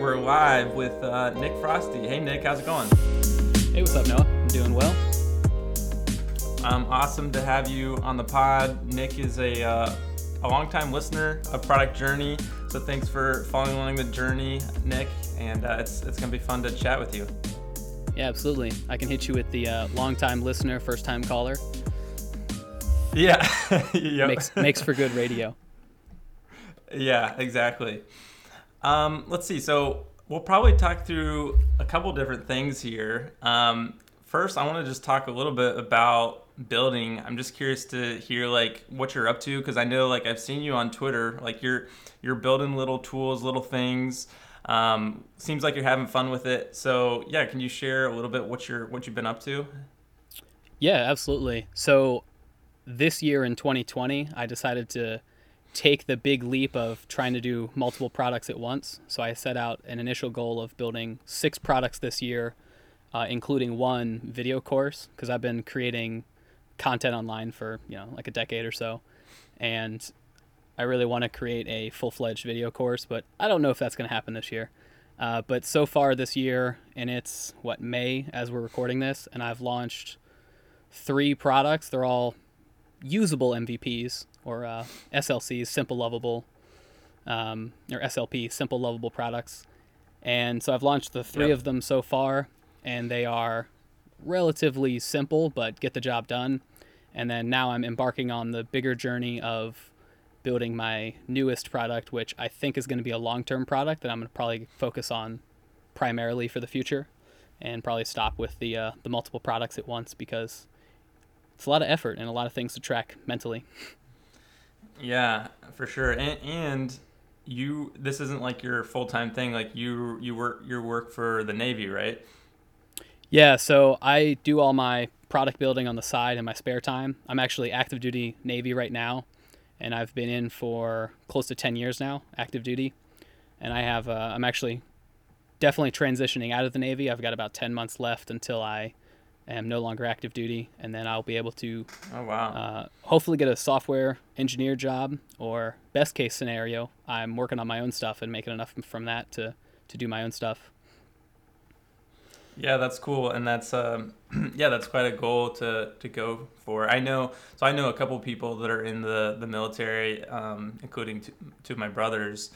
we're live with uh, Nick Frosty. Hey, Nick, how's it going? Hey, what's up, Noah? I'm doing well. Um, awesome to have you on the pod. Nick is a uh, a longtime listener of Product Journey, so thanks for following along the journey, Nick. And uh, it's it's gonna be fun to chat with you. Yeah, absolutely. I can hit you with the uh, longtime listener, first time caller. Yeah, yep. makes makes for good radio. Yeah, exactly. Um, let's see. So we'll probably talk through a couple different things here. Um, first, I want to just talk a little bit about building. I'm just curious to hear like what you're up to because I know like I've seen you on Twitter. Like you're you're building little tools, little things. Um, seems like you're having fun with it. So yeah, can you share a little bit what you're what you've been up to? Yeah, absolutely. So this year in 2020, I decided to take the big leap of trying to do multiple products at once. So I set out an initial goal of building six products this year, uh, including one video course, because I've been creating content online for you know like a decade or so, and I really want to create a full-fledged video course, but I don't know if that's going to happen this year. Uh, but so far this year, and it's what May as we're recording this, and I've launched three products. They're all usable MVPs or uh, SLCs, simple lovable, um, or SLP, simple lovable products. And so I've launched the three yep. of them so far, and they are relatively simple but get the job done. And then now I'm embarking on the bigger journey of building my newest product, which I think is going to be a long term product that I'm going to probably focus on primarily for the future and probably stop with the, uh, the multiple products at once because it's a lot of effort and a lot of things to track mentally. Yeah, for sure. And, and you, this isn't like your full time thing. Like you, you work your work for the Navy, right? Yeah. So I do all my product building on the side in my spare time. I'm actually active duty Navy right now, and I've been in for close to ten years now, active duty. And I have, uh, I'm actually definitely transitioning out of the Navy. I've got about ten months left until I am no longer active duty, and then I'll be able to, oh wow, uh, hopefully get a software engineer job, or best case scenario, I'm working on my own stuff and making enough from that to to do my own stuff. Yeah, that's cool, and that's um, yeah, that's quite a goal to to go for. I know, so I know a couple people that are in the the military, um, including two, two of my brothers,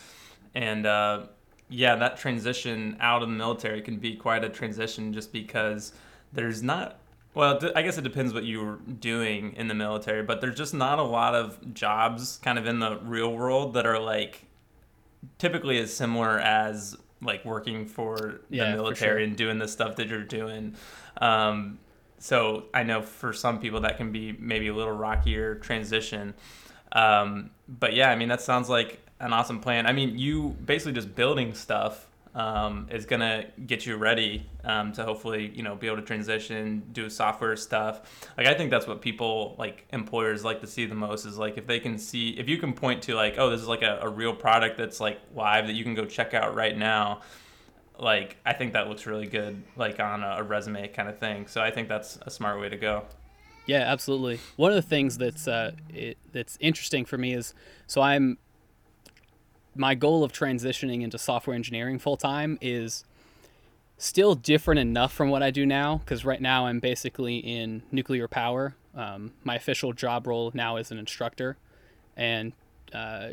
and. Uh, yeah, that transition out of the military can be quite a transition just because there's not well i guess it depends what you were doing in the military but there's just not a lot of jobs kind of in the real world that are like typically as similar as like working for yeah, the military for sure. and doing the stuff that you're doing. Um, so i know for some people that can be maybe a little rockier transition. Um, but yeah i mean that sounds like an awesome plan. I mean you basically just building stuff um, is gonna get you ready um, to hopefully you know be able to transition, do software stuff. Like I think that's what people like employers like to see the most is like if they can see if you can point to like oh this is like a, a real product that's like live that you can go check out right now. Like I think that looks really good like on a, a resume kind of thing. So I think that's a smart way to go. Yeah, absolutely. One of the things that's uh, it, that's interesting for me is so I'm my goal of transitioning into software engineering full time is still different enough from what I do now because right now I'm basically in nuclear power. Um, my official job role now is an instructor and uh,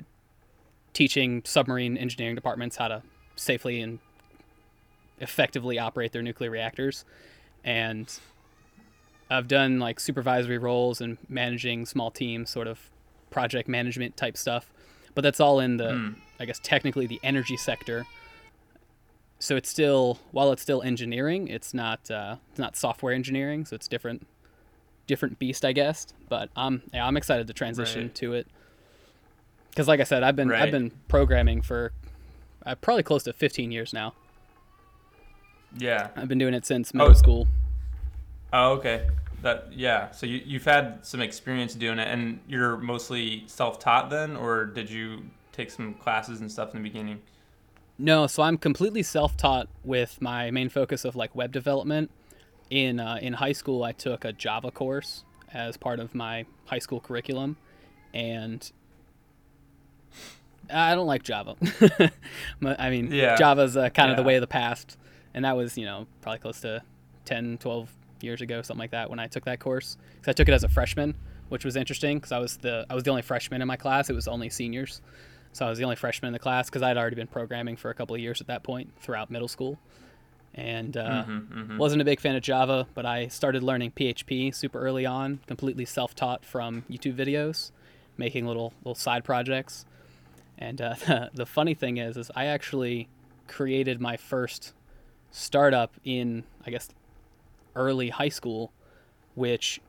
teaching submarine engineering departments how to safely and effectively operate their nuclear reactors. And I've done like supervisory roles and managing small teams, sort of project management type stuff but that's all in the mm. I guess technically the energy sector. So it's still while it's still engineering, it's not uh, it's not software engineering, so it's different different beast, I guess. But I'm yeah, I'm excited to transition right. to it because, like I said, I've been right. I've been programming for uh, probably close to 15 years now. Yeah, I've been doing it since middle oh. school. Oh, okay that yeah so you, you've had some experience doing it and you're mostly self-taught then or did you take some classes and stuff in the beginning no so i'm completely self-taught with my main focus of like web development in uh, in high school i took a java course as part of my high school curriculum and I don't like Java. I mean, Yeah. Java's uh, kind of the way of the past, and that was you know probably close to 10, 12 years ago, something like that, when I took that course. Because I took it as a freshman, which was interesting because I was the I was the only freshman in my class. It was only seniors, so I was the only freshman in the class because I'd already been programming for a couple of years at that point throughout middle school, and uh, Mhm, wasn't a big fan of Java. But I started learning PHP super early on, completely self-taught from YouTube videos, making little little side projects. And uh, the funny thing is, is I actually created my first startup in, I guess, early high school, which,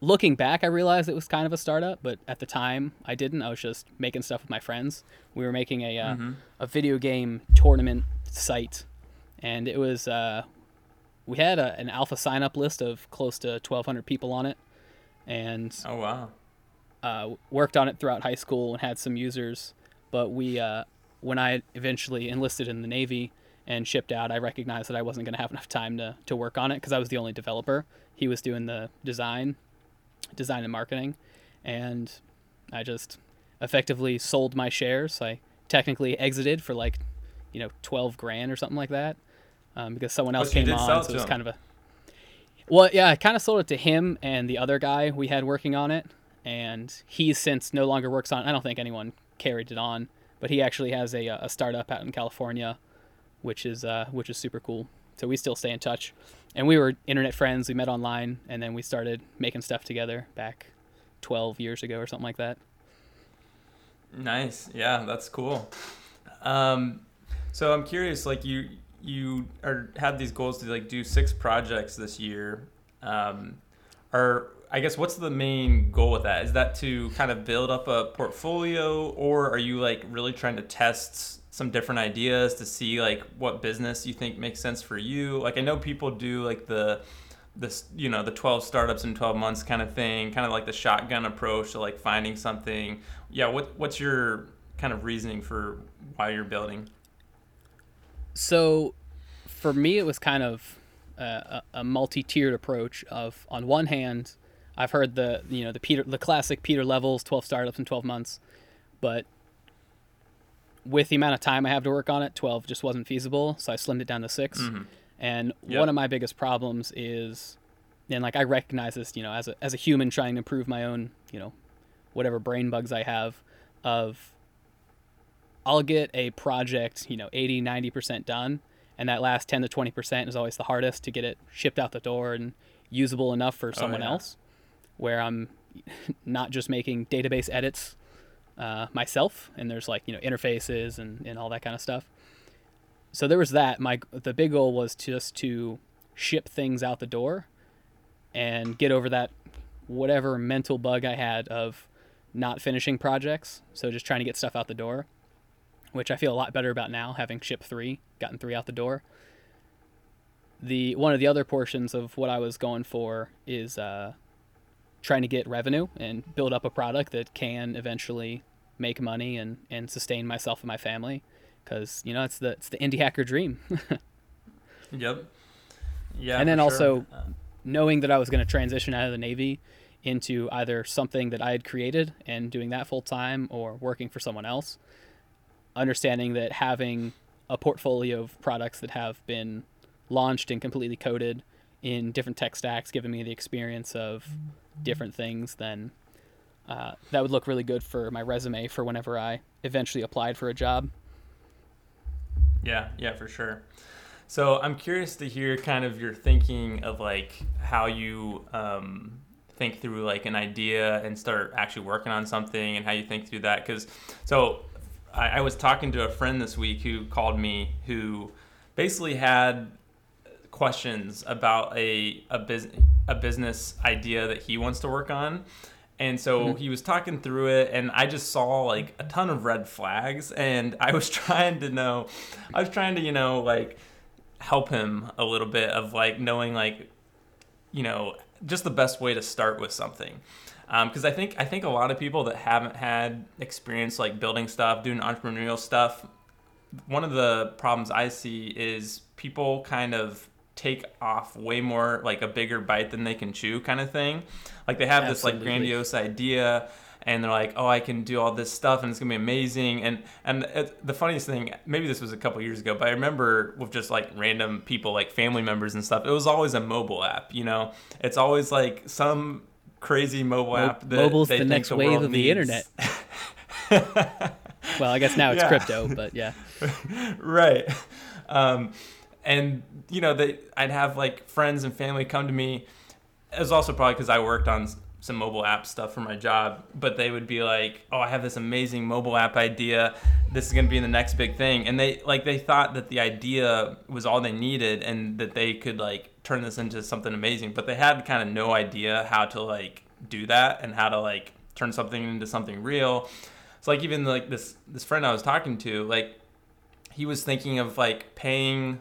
looking back, I realized it was kind of a startup, but at the time I didn't. I was just making stuff with my friends. We were making a uh, Mhm. a video game tournament site, and it was uh, we had a, an alpha sign up list of close to 1,200 people on it, and Oh wow. uh, worked on it throughout high school and had some users. But we, uh, when I eventually enlisted in the Navy and shipped out, I recognized that I wasn't going to have enough time to, to work on it because I was the only developer. He was doing the design, design and marketing, and I just effectively sold my shares. I technically exited for like, you know, twelve grand or something like that, um, because someone else But came on, so it was him. kind of a. Well, yeah, I kind of sold it to him and the other guy we had working on it, and he since no longer works on. it. I don't think anyone carried it on, but he actually has a a startup out in California, which is uh, which is super cool. So we still stay in touch, and we were internet friends. We met online, and then we started making stuff together back twelve years ago or something like that. Nice. Yeah, that's cool. Um, so I'm curious, like you you are have these goals to like do six projects this year. Um, are I guess what's the main goal with that? Is that to kind of build up a portfolio, or are you like really trying to test some different ideas to see like what business you think makes sense for you? Like I know people do like the this you know the 12 startups in 12 months kind of thing kind of like the shotgun approach to like finding something yeah what what's your kind of reasoning for why you're building So, for me, it was kind of a, a, multi-tiered approach. Of on one hand, I've heard the you know the Peter the classic Pieter Levels, twelve startups in twelve months, but with the amount of time I have to work on it, twelve just wasn't feasible. So I slimmed it down to 6 Mhm. And Yep. one of my biggest problems is, and like I recognize this, you know, as a as a human trying to improve my own, you know, whatever brain bugs I have, of I'll get a project, you know, 80, 90% done, and that last 10 to 20% is always the hardest to get it shipped out the door and usable enough for someone yeah. else, where I'm not just making database edits uh, myself, and there's like, you know, interfaces and, and all that kind of stuff. So there was that. My the big goal was just to ship things out the door and get over that whatever mental bug I had of not finishing projects. So just trying to get stuff out the door, which I feel a lot better about now, having shipped three, gotten three out the door. The one of the other portions of what I was going for is uh, trying to get revenue and build up a product that can eventually make money and, and sustain myself and my family. Because you know it's the it's the indie hacker dream. yep yeah And then for sure. also- Uh, knowing that I was going to transition out of the Navy into either something that I had created and doing that full time or working for someone else, understanding that having a portfolio of products that have been launched and completely coded in different tech stacks, giving me the experience of different things, then uh, that would look really good for my resume for whenever I eventually applied for a job. Yeah, yeah, for sure. So I'm curious to hear kind of your thinking of like how you um, think through like an idea and start actually working on something and how you think through that. Because so I, I was talking to a friend this week who called me who basically had questions about a a, bus- a business idea that he wants to work on. And so mm-hmm. he was talking through it, and I just saw like a ton of red flags, and I was trying to know, I was trying to, you know, like help him a little bit of like knowing like, you know, just the best way to start with something. Um, because I think I think a lot of people that haven't had experience like building stuff, doing entrepreneurial stuff, one of the problems I see is people kind of take off way more like a bigger bite than they can chew kind of thing. Like they have this like grandiose idea and they're like, "Oh, I can do all this stuff, and it's gonna be amazing." And and it, the funniest thing, maybe this was a couple years ago, but I remember with just like random people, like family members and stuff. It was always a mobile app. You know, it's always like some crazy mobile Mo- app that mobile's the next the wave of the internet. Well, I guess now it's Yeah. crypto, but yeah. right. Um, and you know, they I'd have like friends and family come to me. It was also probably because I worked on some mobile app stuff for my job, but they would be like, "Oh, I have this amazing mobile app idea. This is gonna be the next big thing." And they like they thought that the idea was all they needed, and that they could like turn this into something amazing. But they had kind of no idea how to like do that and how to like turn something into something real. So like even like this this friend I was talking to, like he was thinking of like paying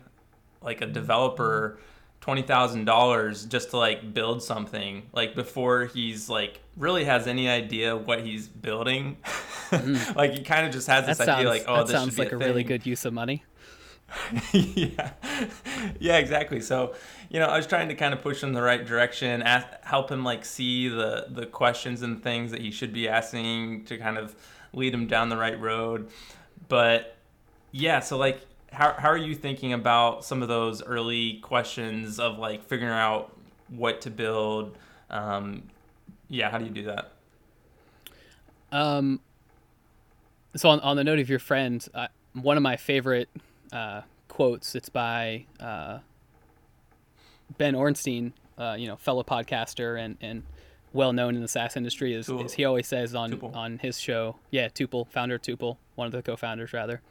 like a developer twenty thousand dollars just to like build something like before he's like really has any idea what he's building. Mm-hmm. like he kind of just has That this sounds, idea like oh that this sounds should be like a, a, really good use of money. yeah, yeah, exactly. So, you know, I was trying to kind of push him in the right direction, ask, help him like see the the questions and things that he should be asking to kind of lead him down the right road. But yeah, so like, how how are you thinking about some of those early questions of like figuring out what to build? Um, yeah, how do you do that? Um, so on, on the note of your friend, uh, one of my favorite uh, quotes, it's by uh, Ben Orenstein, uh, you know, fellow podcaster and, and well known in the SaaS industry, is, is he always says on, Tuple. on his show, yeah, Tuple, founder of Tuple, one of the co-founders rather,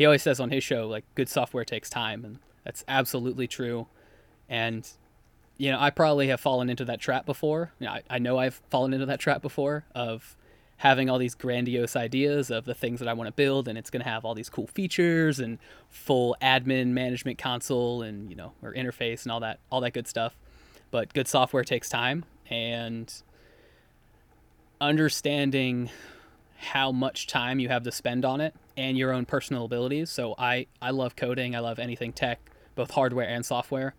he always says on his show, like, good software takes time, and that's absolutely true. And you know, I probably have fallen into that trap before. You know, I, I know I've fallen into that trap before of having all these grandiose ideas of the things that I want to build, and it's going to have all these cool features and full admin management console and you know, or interface and all that, all that good stuff. But good software takes time, and understanding how much time you have to spend on it and your own personal abilities. So I I love coding. I love anything tech, both hardware and software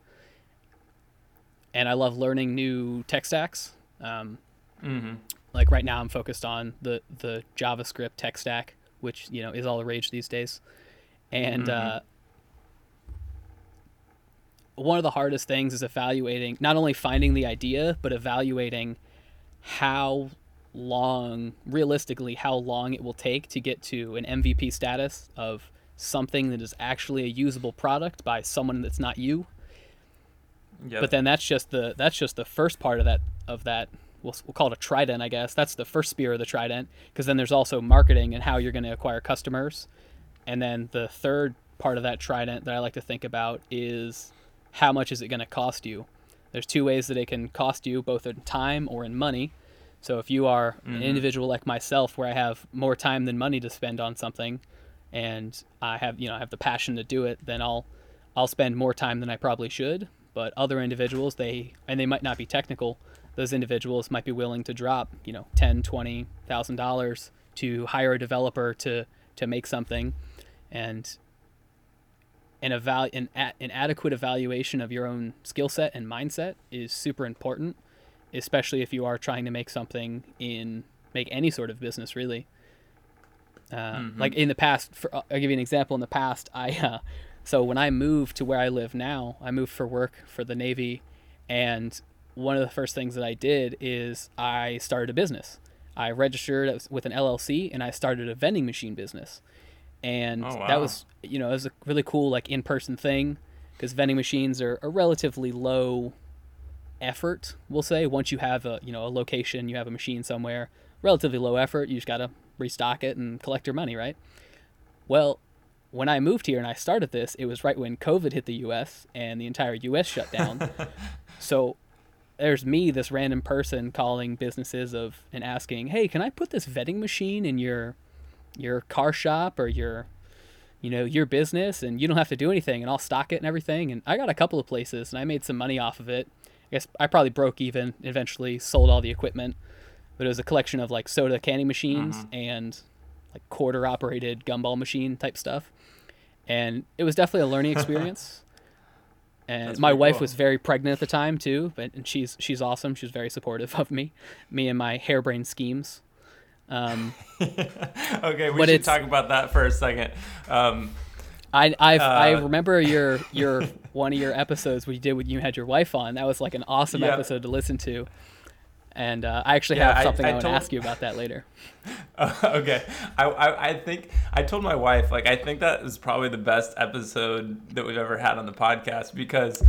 and I love learning new tech stacks. Um, Mm-hmm. like right now, I'm focused on the the JavaScript tech stack, which you know is all the rage these days. And uh, one of the hardest things is evaluating not only finding the idea, but evaluating how long, realistically, how long it will take to get to an MVP status of something that is actually a usable product by someone that's not you. Yep. but then that's just the that's just the first part of that of that we'll, we'll call it a trident i guess. That's the first spear of the trident because then there's also marketing and how you're going to acquire customers. And then the third part of that trident that i like to think about is how much is it going to cost you? There's two ways that it can cost you both in time or in money so if you are an Mhm. individual like myself where i have more time than money to spend on something and i have you know i have the passion to do it then i'll I'll spend more time than I probably should. But other individuals, they and they might not be technical. Those individuals might be willing to drop, you know, ten, twenty thousand dollars to hire a developer to to make something, and an eval an, a- an adequate evaluation of your own skill set and mindset is super important, especially if you are trying to make something in make any sort of business really. Uh, Mhm. Like in the past, for, I'll give you an example. In the past, I uh, so when I moved to where I live now, I moved for work for the Navy, and one of the first things that I did is I started a business. I registered with an LLC and I started a vending machine business, and Oh, that was you know it was a really cool like in person thing because vending machines are a relatively low effort we'll say once you have a you know a location you have a machine somewhere relatively low effort you just gotta restock it and collect your money right? Well when i moved here and i started this it was right when covid hit the us and the entire us shut down. So there's me this random person calling businesses of and asking hey can i put this vetting machine in your your car shop or your you know your business and you don't have to do anything and i'll stock it and everything? And i got a couple of places and i made some money off of it i guess i probably broke even eventually sold all the equipment but it was a collection of like soda canning machines and like quarter operated gumball machine type stuff. And it was definitely a learning experience. And That's my wife cool. was very pregnant at the time too but and she's she's awesome. She's very supportive of me me and my harebrained schemes. Um, okay, we should talk about that for a second. Um, I I I Uh, remember your your one of your episodes we did when you had your wife on. That was like an awesome Yeah. episode to listen to. And uh, I actually Yeah, have something I, I want to ask you about that later. okay, I, I I think I told my wife like I think that is probably the best episode that we've ever had on the podcast because,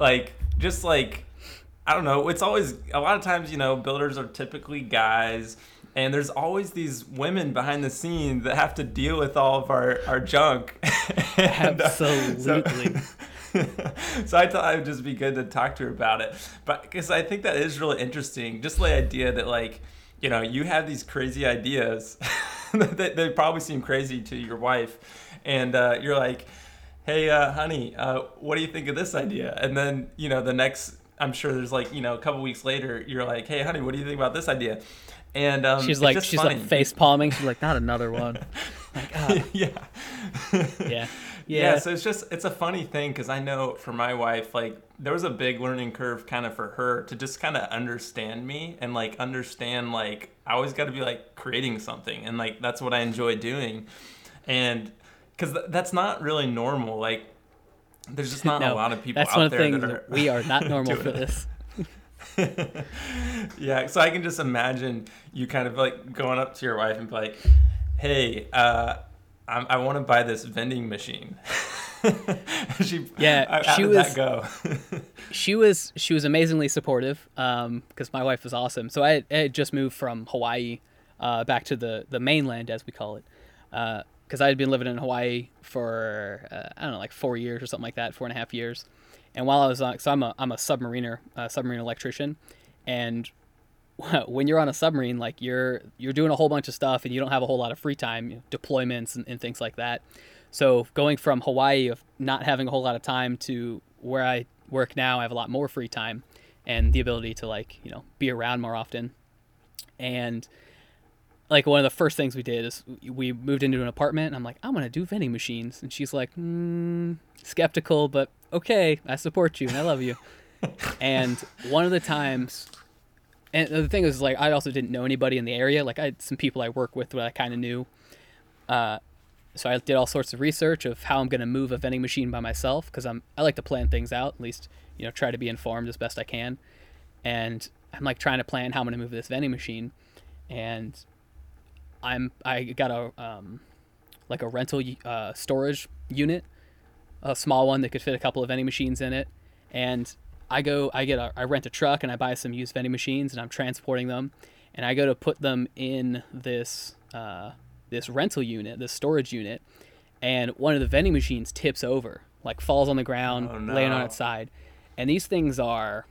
like, just like I don't know, it's always a lot of times you know builders are typically guys. And there's always these women behind the scenes that have to deal with all of our, our junk. And, uh, so- Absolutely. so I thought it would just be good to talk to her about it. But because I think that is really interesting. Just the idea that, like, you know, you have these crazy ideas that they probably seem crazy to your wife. And uh, you're like, hey, uh, honey, uh, what do you think of this idea? And then, you know, the next, I'm sure there's like, you know, a couple weeks later, you're like, hey, honey, what do you think about this idea? And um, she's like she's funny. like face palming. She's like not another one. like ah, yeah. yeah. yeah. Yeah. so it's just it's a funny thing because I know for my wife, like there was a big learning curve kind of for her to just kind of understand me and like understand like I always got to be like creating something and like that's what I enjoy doing, and because th- that's not really normal. Like there's just not No, a lot of people That's out one of the there things that are we are not normal for this. yeah, so I can just imagine you kind of like going up to your wife and be like, "Hey, uh, I, I want to buy this vending machine." she, Yeah, how- how she did was- that go? she was she was amazingly supportive because my wife was awesome. So I, I had just moved from Hawaii uh, back to the the mainland as we call it because I had been living in Hawaii for uh, I don't know like four years or something like that, four and a half years. And while I was on, so I'm a I'm a submariner, uh, submarine electrician, and when you're on a submarine, like you're you're doing a whole bunch of stuff and you don't have a whole lot of free time, you know, deployments and, and things like that. So going from Hawaii of not having a whole lot of time to where I work now, I have a lot more free time and the ability to like you know be around more often. And like one of the first things we did is we moved into an apartment. And I'm like, I'm gonna do vending machines, and she's like, mm, skeptical, but okay, I support you and I love you. and one of the times and the thing is like i also didn't know anybody in the area like i had some people i work with that i kind of knew uh, so i did all sorts of research of how i'm going to move a vending machine by myself because i'm i like to plan things out at least you know try to be informed as best i can and i'm like trying to plan how i'm going to move this vending machine and i'm i got a um, like a rental uh, storage unit a small one that could fit a couple of vending machines in it. And I go, I get a, I rent a truck and I buy some used vending machines and I'm transporting them, and I go to put them in this uh, this rental unit, this storage unit, and one of the vending machines tips over, like falls on the ground, Oh, laying on its side, and these things are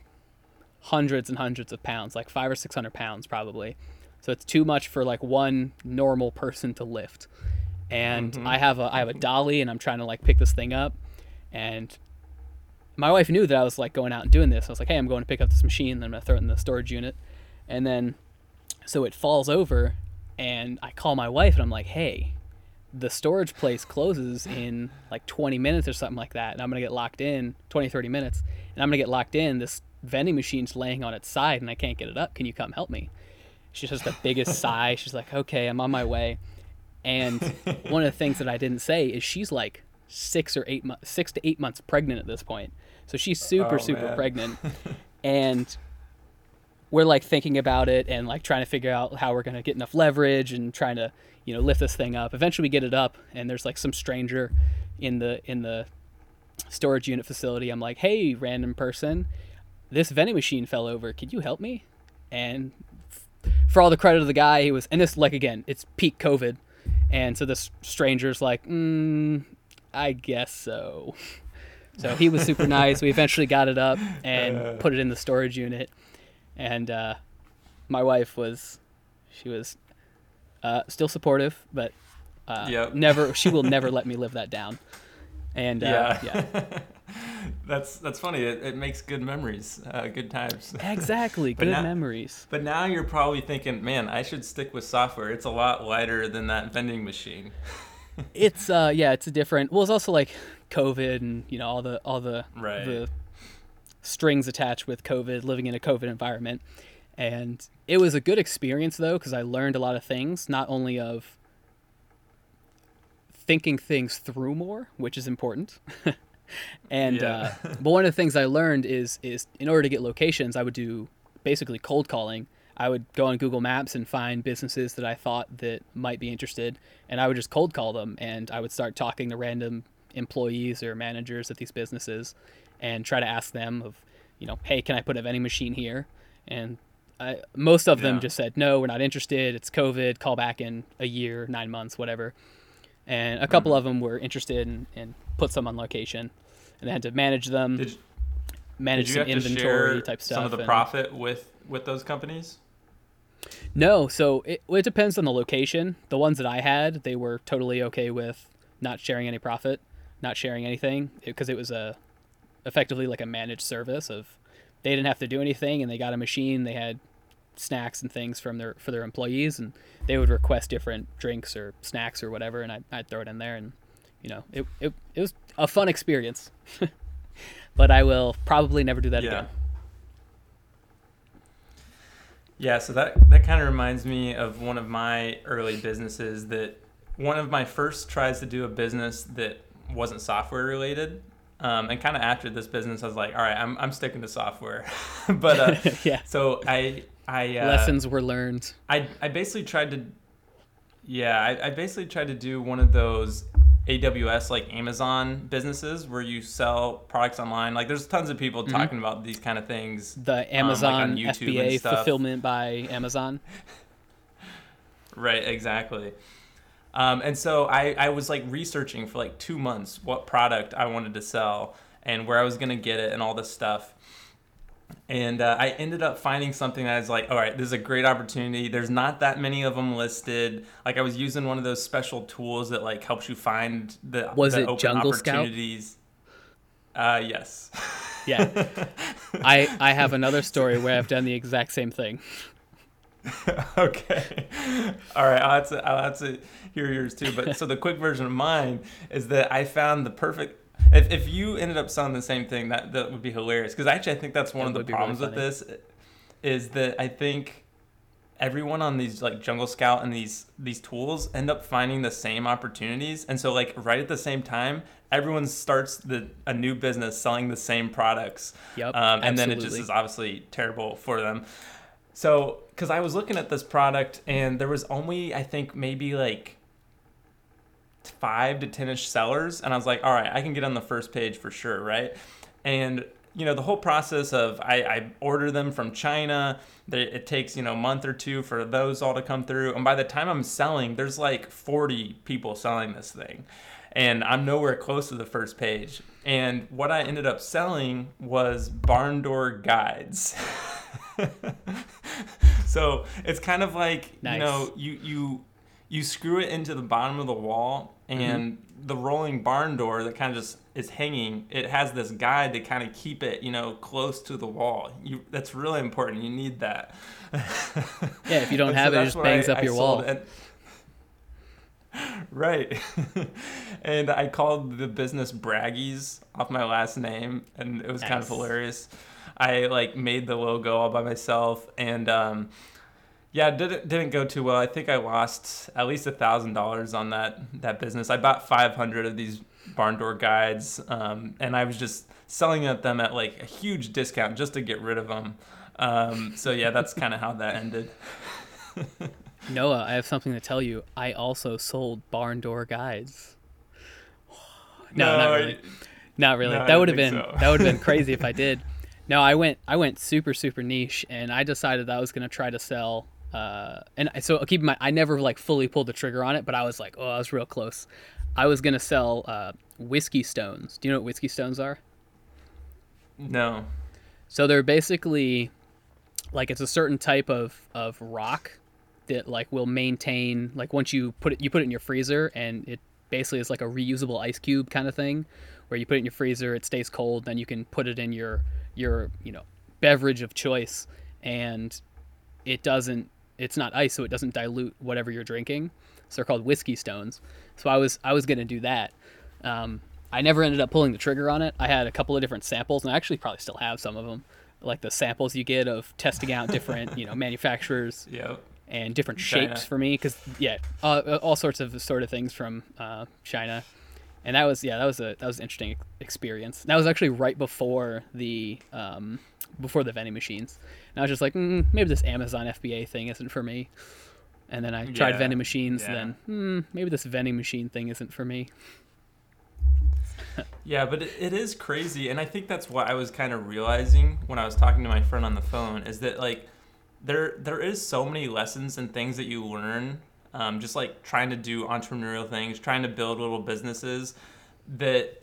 hundreds and hundreds of pounds, like five or six hundred pounds probably. So it's too much for like one normal person to lift. And mm-hmm. I have a I have a dolly and I'm trying to like pick this thing up and my wife knew that I was like going out and doing this. I was like, "Hey, I'm going to pick up this machine, and I'm gonna throw it in the storage unit." And then, so it falls over, and I call my wife, and I'm like, "Hey, the storage place closes in like 20 minutes or something like that, and I'm gonna get locked in 20, 30 minutes, and I'm gonna get locked in. This vending machine's laying on its side, and I can't get it up. Can you come help me?" She's just the biggest sigh. She's like, "Okay, I'm on my way." And one of the things that I didn't say is she's like six or eight months, six to eight months pregnant at this point. So she's super, Oh, super man. pregnant. and we're like thinking about it and like trying to figure out how we're going to get enough leverage and trying to, you know, lift this thing up. Eventually we get it up and there's like some stranger in the, in the storage unit facility. I'm like, hey, random person, this vending machine fell over. Could you help me? And for all the credit of the guy, he was, and this, like, again, it's peak COVID. And so this stranger's like, mm, I guess so. So he was super nice. We eventually got it up and put it in the storage unit. And uh, my wife was, she was uh, still supportive, but uh, Yep. never, she will never let me live that down. And uh, yeah. yeah, that's that's funny. It, it makes good memories, uh, good times. exactly. Good now- memories. But now you're probably thinking, man, I should stick with software. It's a lot lighter than that vending machine. It's uh yeah, it's a different. Well, it's also like COVID and you know all the all the Right. the strings attached with COVID, living in a COVID environment, And it was a good experience though because I learned a lot of things, not only of thinking things through more, which is important. And Yeah. uh, but one of the things I learned is is in order to get locations, I would do basically cold calling. I would go on Google Maps and find businesses that I thought that might be interested, and I would just cold call them, and I would start talking to random employees or managers at these businesses, and try to ask them of, you know, hey, can I put a vending machine here? And I, most of them just said no, we're not interested. It's COVID. Call back in a year, nine months, whatever. And a couple of them were interested and, and put some on location, and they had to manage them, Did, manage did you some inventory share type stuff. some of the and- profit with with those companies? No, so it, it depends on the location. The ones that I had, they were totally okay with not sharing any profit, not sharing anything, because it was a effectively like a managed service of they didn't have to do anything and they got a machine. They had snacks and things from their for their employees, and they would request different drinks or snacks or whatever, and I, I'd throw it in there, and you know, it it, it was a fun experience. but I will probably never do that Yeah. again. Yeah, so that that kind of reminds me of one of my early businesses that one of my first tries to do a business that wasn't software related. Um, and kind of after this business, I was like, all right, I'm, I'm sticking to software. but uh, yeah, so I I uh, lessons were learned. I I basically tried to yeah I, I basically tried to do one of those AWS like Amazon businesses where you sell products online. Like there's tons of people Mm-hmm. talking about these kind of things. the um, like Amazon on YouTube and FBA stuff. fulfillment by Amazon. Right, exactly. Um, and so I, I was like researching for like two months what product I wanted to sell and where I was going to get it and all this stuff. And uh, I ended up finding something that I was like, all right, this is a great opportunity. There's not that many of them listed. Like I was using one of those special tools that like helps you find the Was the it open Jungle Scout? opportunities. Uh, yes. Yeah, I I have another story where I've done the exact same thing. okay. All right. I'll have, to, I'll have to hear yours too. But so the quick version of mine is that I found the perfect. If, if you ended up selling the same thing, that, that would be hilarious. Because actually, I think that's one It of the be really problems with this is that I think everyone on these like Jungle Scout and these these tools end up finding the same opportunities, and so like right at the same time, everyone starts the a new business selling the same products. Yep, Um, and then it just is obviously terrible for them. So, because I was looking at this product and there was only, I think, maybe like five to 10 ish sellers. And I was like, all right, I can get on the first page for sure, right? And, you know, the whole process of I, I order them from China, it takes, you know, a month or two for those all to come through. And by the time I'm selling, there's like 40 people selling this thing. And I'm nowhere close to the first page. And what I ended up selling was barn door guides. so it's kind of like Nice. you know you you you screw it into the bottom of the wall and the rolling barn door that kind of just is hanging it has this guide to kind of keep it you know close to the wall you that's really important you need that Yeah, if you don't And so have it, it just bangs I- up your wall. And- right. and I called the business Braggies off my last name, and it was kind of hilarious. I like made the logo all by myself, and um, yeah, it didn't didn't go too well. I think I lost at least a thousand dollars on that that business. I bought five hundred of these barn door guides, um, and I was just selling at them at like a huge discount just to get rid of them. Um, so yeah, that's kind of how that ended. Noah, I have something to tell you. I also sold barn door guides. No, not really. Not really. No, that would have been so. that would have been crazy if I did. No, I went I went super super niche, and I decided that I was gonna try to sell. Uh, and so keep in mind, I never like fully pulled the trigger on it, but I was like, oh, I was real close. I was gonna sell uh, whiskey stones. Do you know what whiskey stones are? No. So they're basically like it's a certain type of, of rock that like will maintain like once you put it you put it in your freezer and it basically is like a reusable ice cube kind of thing where you put it in your freezer it stays cold then you can put it in your your you know beverage of choice and it doesn't it's not ice so it doesn't dilute whatever you're drinking. So they're called whiskey stones. So i was i was going to do that. Um, i never ended up pulling the trigger on it. I had a couple of different samples and i actually probably still have some of them like the samples you get of testing out different you know manufacturers Yep. and different China. shapes for me because yeah uh, all sorts of sort of things from uh, china and that was yeah that was a that was an interesting experience. That was actually right before the um, before the vending machines. And i was just like mm, maybe this amazon fba thing isn't for me. And then i tried Yeah, vending machines yeah. then hmm, maybe this vending machine thing isn't for me. Yeah, but it, it is crazy, and I think that's what I was kind of realizing when I was talking to my friend on the phone is that like there there is so many lessons and things that you learn, um, just like trying to do entrepreneurial things, trying to build little businesses, that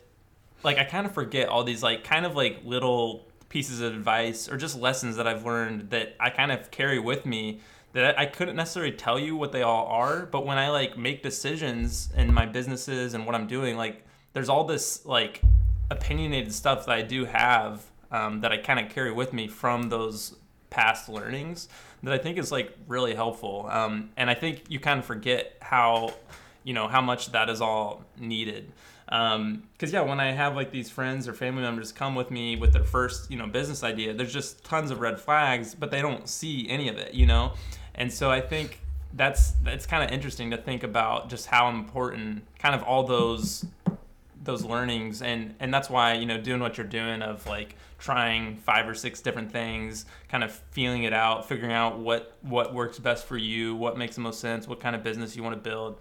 like I kind of forget all these like kind of like little pieces of advice or just lessons that I've learned that I kind of carry with me that I couldn't necessarily tell you what they all are, but when I like make decisions in my businesses and what I'm doing, like there's all this like opinionated stuff that I do have um, that I kind of carry with me from those past learnings that I think is like really helpful. Um, and I think you kind of forget how, you know, how much that is all needed. Because yeah, when I have like these friends or family members come with me with their first, you know, business idea, there's just tons of red flags, but they don't see any of it, you know. And so I think that's that's kind of interesting to think about just how important kind of all those those learnings and and that's why you know doing what you're doing of like trying five or six different things kind of feeling it out figuring out what what works best for you what makes the most sense what kind of business you want to build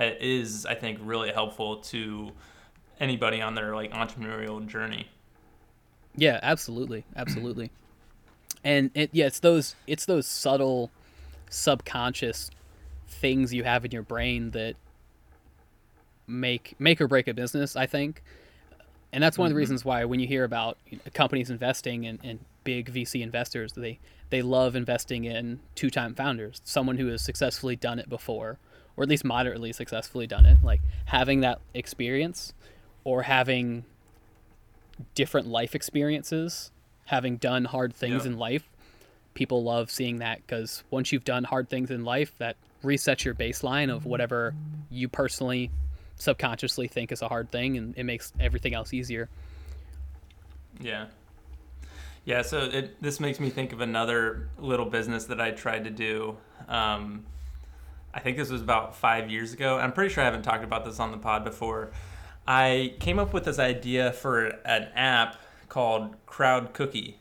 uh, is i think really helpful to anybody on their like entrepreneurial journey Yeah, absolutely, absolutely. and it yeah, it's those it's those subtle, subconscious things you have in your brain that make make or break a business. I think, and that's one of the mm-hmm. reasons why when you hear about you know, companies investing and, and big VC investors, they they love investing in two time founders, someone who has successfully done it before, or at least moderately successfully done it. Like having that experience, or having different life experiences, having done hard things Yeah. in life. People love seeing that because once you've done hard things in life, that resets your baseline of whatever you personally subconsciously think is a hard thing and it makes everything else easier. Yeah. Yeah, so it, this makes me think of another little business that I tried to do. Um, I think this was about five years ago. I'm pretty sure I haven't talked about this on the pod before. I came up with this idea for an app called Crowd Cookie,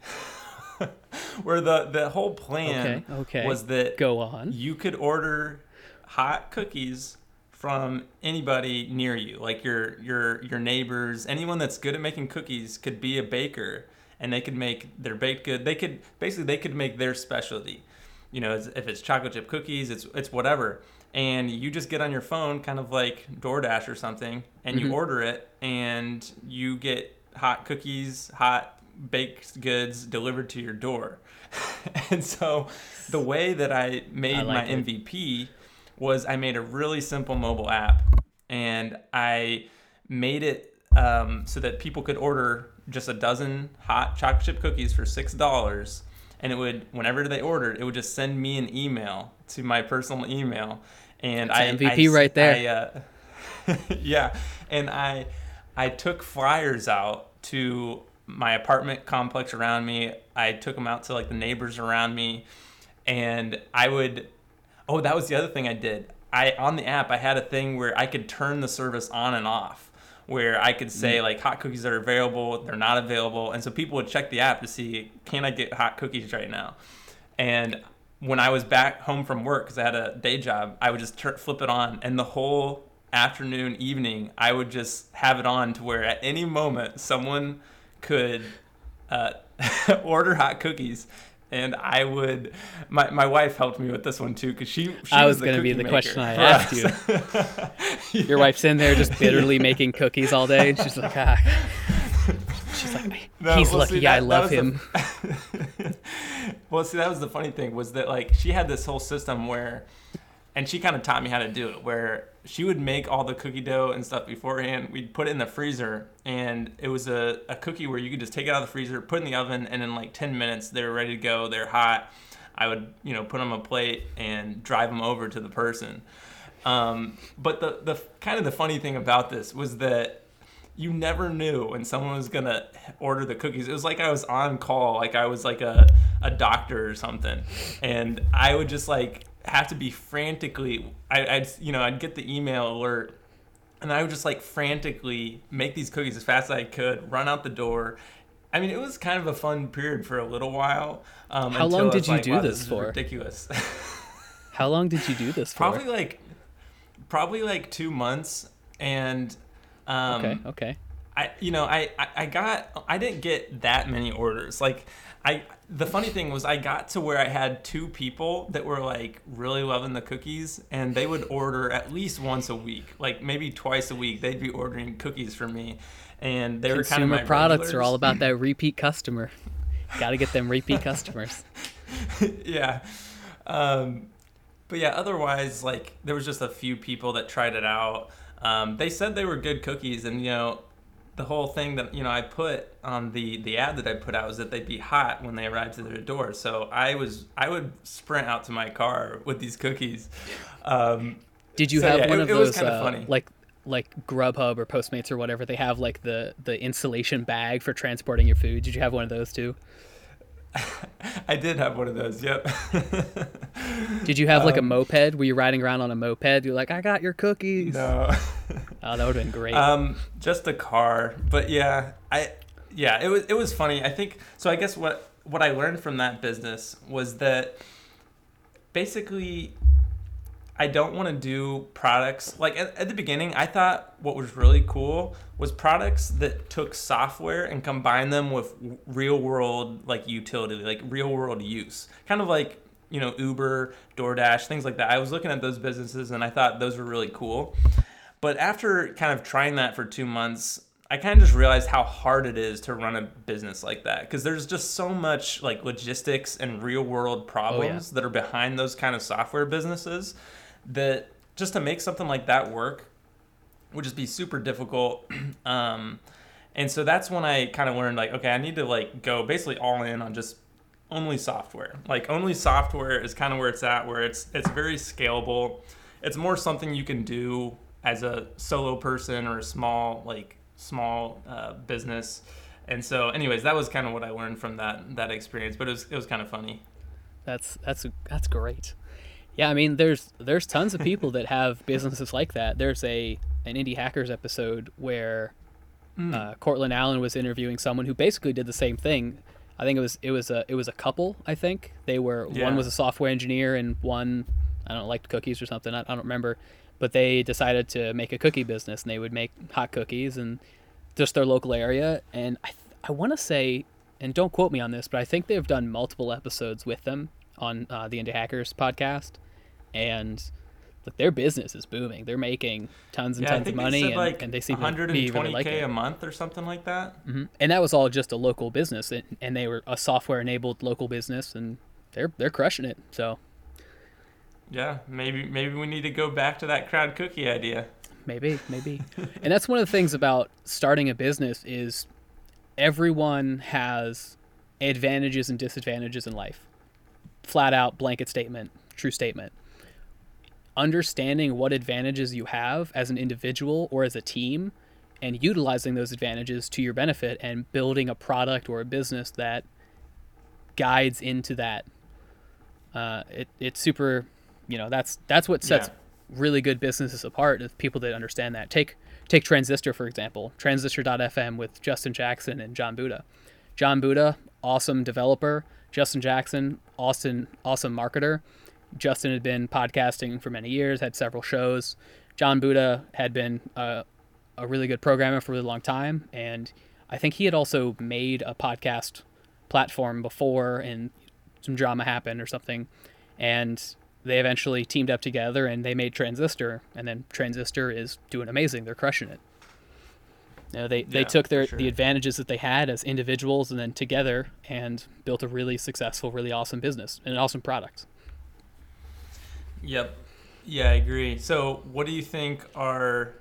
where the, the whole plan Okay, okay. was that Go on. you could order hot cookies from anybody near you. Like your your your neighbors anyone that's good at making cookies could be a baker and they could make their baked good. They could basically they could make their specialty. You know if it's chocolate chip cookies it's it's whatever. And you just get on your phone kind of like DoorDash or something and you Mhm. order it and you get hot cookies hot baked goods delivered to your door. And so the way that I made I my it. MVP was I made a really simple mobile app and I made it um, so that people could order just a dozen hot chocolate chip cookies for six dollars. And it would whenever they ordered it would just send me an email to my personal email. And That's I MVP I- right there. I, uh, yeah. And I I took flyers out to my apartment complex around me. I took them out to like the neighbors around me. And I would Oh, that was the other thing I did. I on the app I had a thing where I could turn the service on and off, where I could Mm. say like hot cookies are available, they're not available, and so people would check the app to see can I get hot cookies right now. And when I was back home from work because I had a day job, I would just tur flip it on, and the whole afternoon, evening, I would just have it on to where at any moment someone could uh, order hot cookies. And I would, my, my wife helped me with this one too, because she, she I was the gonna be the maker question I asked us. Your wife's in there just bitterly making cookies all day, and she's like, ah. She's like, No, he's well, lucky see, I that- that love was the- him. well, see, that was the funny thing was that like she had this whole system where, and she kind of taught me how to do it. Where she would make all the cookie dough and stuff beforehand. We'd put it in the freezer, and it was a, a cookie where you could just take it out of the freezer, put it in the oven, and in like ten minutes they were ready to go. They're hot. I would you know put them on a plate and drive them over to the person. Um, but the the kind of the funny thing about this was that you never knew when someone was gonna order the cookies. It was like I was on call, like I was like a, a doctor or something, and I would just like have to be frantically. I, I'd you know I'd get the email alert, and I would just like frantically make these cookies as fast as I could, run out the door. I mean, it was kind of a fun period for a little while. Um, How long did you like, do wow, this is for? Ridiculous. How long did you do this for? probably like, probably like two months, and um, okay, okay. I you know I, I I got I didn't get that many orders like I the funny thing was I got to where I had two people that were like really loving the cookies and they would order at least once a week like maybe twice a week they'd be ordering cookies from me and they were kind of Consumer my products are all about that repeat customer. Got to get them repeat customers. yeah. Um, but yeah, otherwise, like there was just a few people that tried it out. Um, they said they were good cookies, and you know, the whole thing that you know I put on the the ad that I put out was that they'd be hot when they arrived to their door. So I was I would sprint out to my car with these cookies. Um, Did you So, have yeah, one it- of it was those kinda uh, funny. like like Grubhub or Postmates or whatever? They have like the the insulation bag for transporting your food. Did you have one of those too? I did have one of those. Yep. Did you have like a Um, moped? Were you riding around on a moped? You're like, I got your cookies. no. Oh, that would have been great. Um, just a car, but yeah, I yeah, it was it was funny. I think so. I guess what what I learned from that business was that basically I don't want to do products like at, at the beginning. I thought what was really cool was products that took software and combined them with real world like utility, like real world use, kind of like you know Uber, DoorDash, things like that. I was looking at those businesses and I thought those were really cool. But after kind of trying that for two months, I kind of just realized how hard it is to run a business like that because there's just so much like logistics and real world oh, problems that are behind those kind of software businesses that just to make something like that work would just be super difficult. um, and so that's when I kind of learned like, okay, I need to like go basically all in on just only software. Like only software is kind of where it's at, where it's it's very scalable. It's more something you can do as a solo person or a small like small uh, business. And so, anyways, that was kind of what I learned from that that experience. But it was it was kind of funny. That's that's that's great. Yeah, I mean, there's there's tons of people that have businesses like that. There's a an indie hackers episode where Hmm. uh, Courtland Allen was interviewing someone who basically did the same thing. I think it was it was a it was a couple. I think they were Yeah. one was a software engineer and one I don't know liked cookies or something. I, I don't remember, but they decided to make a cookie business and they would make hot cookies and just their local area. And I I want to say, and don't quote me on this, but I think they've done multiple episodes with them on uh, the Indie Hackers podcast, and like their business is booming. They're making tons and Yeah, tons of money, and, like and they seem to be really 120k liking it. a month or something like that. hmm And that was all just a local business, and, and they were a software-enabled local business, and they're they're crushing it. So Yeah, maybe maybe we need to go back to that crowd cookie idea. maybe maybe, and that's one of the things about starting a business is everyone has advantages and disadvantages in life. Flat out blanket statement, true statement. Understanding what advantages you have as an individual or as a team and utilizing those advantages to your benefit and building a product or a business that guides into that. Uh, it, it's super, you know, that's that's what sets Yeah. really good businesses apart is people that understand that. Take take Transistor for example, Transistor.fm with Justin Jackson and Jon Buda. Jon Buda, awesome developer. Justin Jackson, awesome awesome marketer. Justin had been podcasting for many years, had several shows. Jon Buda had been uh, a really good programmer for a really long time, and I think he had also made a podcast platform before, and some drama happened or something, and they eventually teamed up together and they made Transistor, and then Transistor is doing amazing. They're crushing it. You know, they, they Yeah, took their sure. the advantages that they had as individuals and then together and built a really successful, really awesome business and an awesome product. Yep. Yeah, I agree. So, what do you think are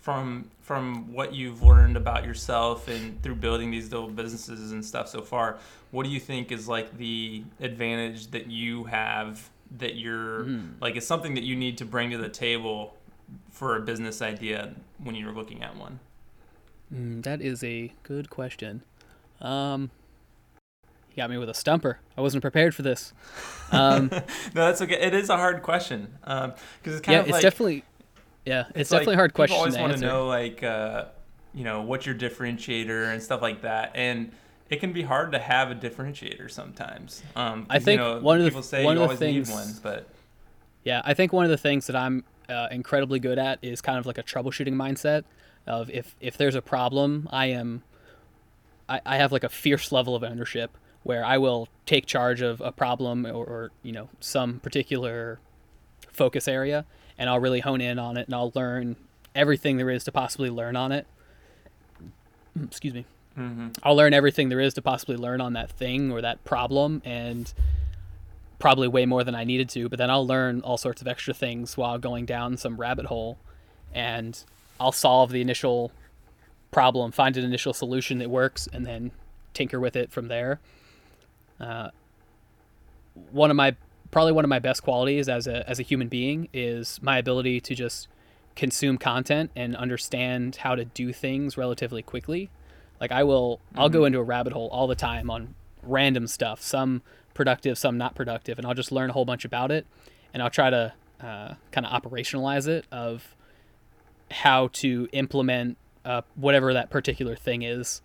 from from what you've learned about yourself and through building these little businesses and stuff so far? What do you think is like the advantage that you have that you're Mm. like is something that you need to bring to the table for a business idea when you're looking at one? Mm, that is a good question. Um, you got me with a stumper. I wasn't prepared for this. Um, no, that's okay. It is a hard question because um, it's kind yeah, of it's like, definitely yeah, it's, it's definitely like a hard question People always to want answer. to know like uh, you know what's your differentiator and stuff like that, and it can be hard to have a differentiator sometimes. Um, I think you know, one of the- people say one you of the always things- need one, but Yeah, I think one of the things that I'm uh, incredibly good at is kind of like a troubleshooting mindset of if if there's a problem, I am I, I have like a fierce level of ownership where I will take charge of a problem or, or you know some particular focus area and I'll really hone in on it and I'll learn everything there is to possibly learn on it. Excuse me. hmm I'll learn everything there is to possibly learn on that thing or that problem and probably way more than I needed to, but then I'll learn all sorts of extra things while going down some rabbit hole and I'll solve the initial problem, find an initial solution that works and then tinker with it from there. Uh, one of my probably one of my best qualities as a as a human being is my ability to just consume content and understand how to do things relatively quickly. Like I will I'll go into a rabbit hole all the time on random stuff, some productive, some not productive, and I'll just learn a whole bunch about it and I'll try to uh, kind of operationalize it of how to implement uh, whatever that particular thing is.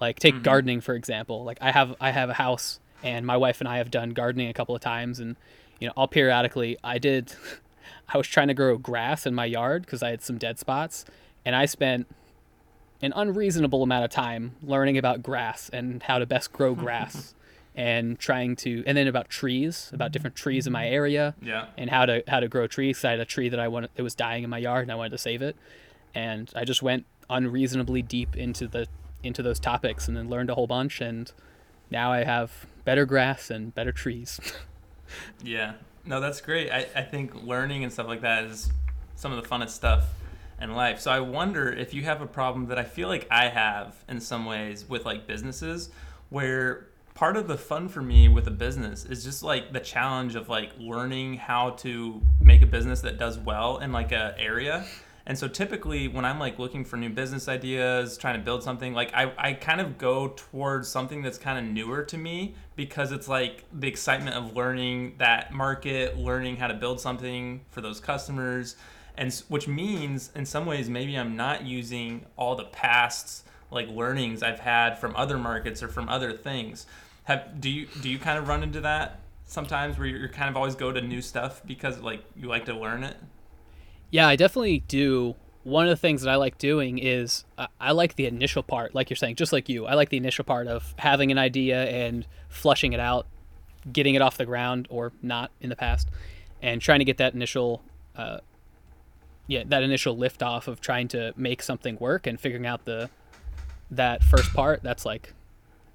Like take Mhm. gardening for example. Like I have I have a house and my wife and I have done gardening a couple of times and you know, I'll periodically I did I was trying to grow grass in my yard because I had some dead spots and I spent an unreasonable amount of time learning about grass and how to best grow grass and trying to and then about trees, about different trees in my area yeah, and how to how to grow trees. I had a tree that I wanted that was dying in my yard, and I wanted to save it. And I just went unreasonably deep into the into those topics, and then learned a whole bunch. And now I have better grass and better trees. yeah. No, that's great. I, I think learning and stuff like that is some of the funnest stuff in life. So I wonder if you have a problem that I feel like I have in some ways with like businesses where part of the fun for me with a business is just like the challenge of like learning how to make a business that does well in like a area. And so typically when I'm like looking for new business ideas, trying to build something, like I, I kind of go towards something that's kind of newer to me because it's like the excitement of learning that market, learning how to build something for those customers. And which means in some ways maybe I'm not using all the past like learnings I've had from other markets or from other things. Have do you do you kind of run into that sometimes where you're kind of always go to new stuff because like you like to learn it? Yeah, I definitely do. One of the things that I like doing is I, like the initial part, like you're saying, just like you. I like the initial part of having an idea and flushing it out, getting it off the ground or not in the past, and trying to get that initial, uh, yeah, that initial lift off of trying to make something work and figuring out the that first part. That's like,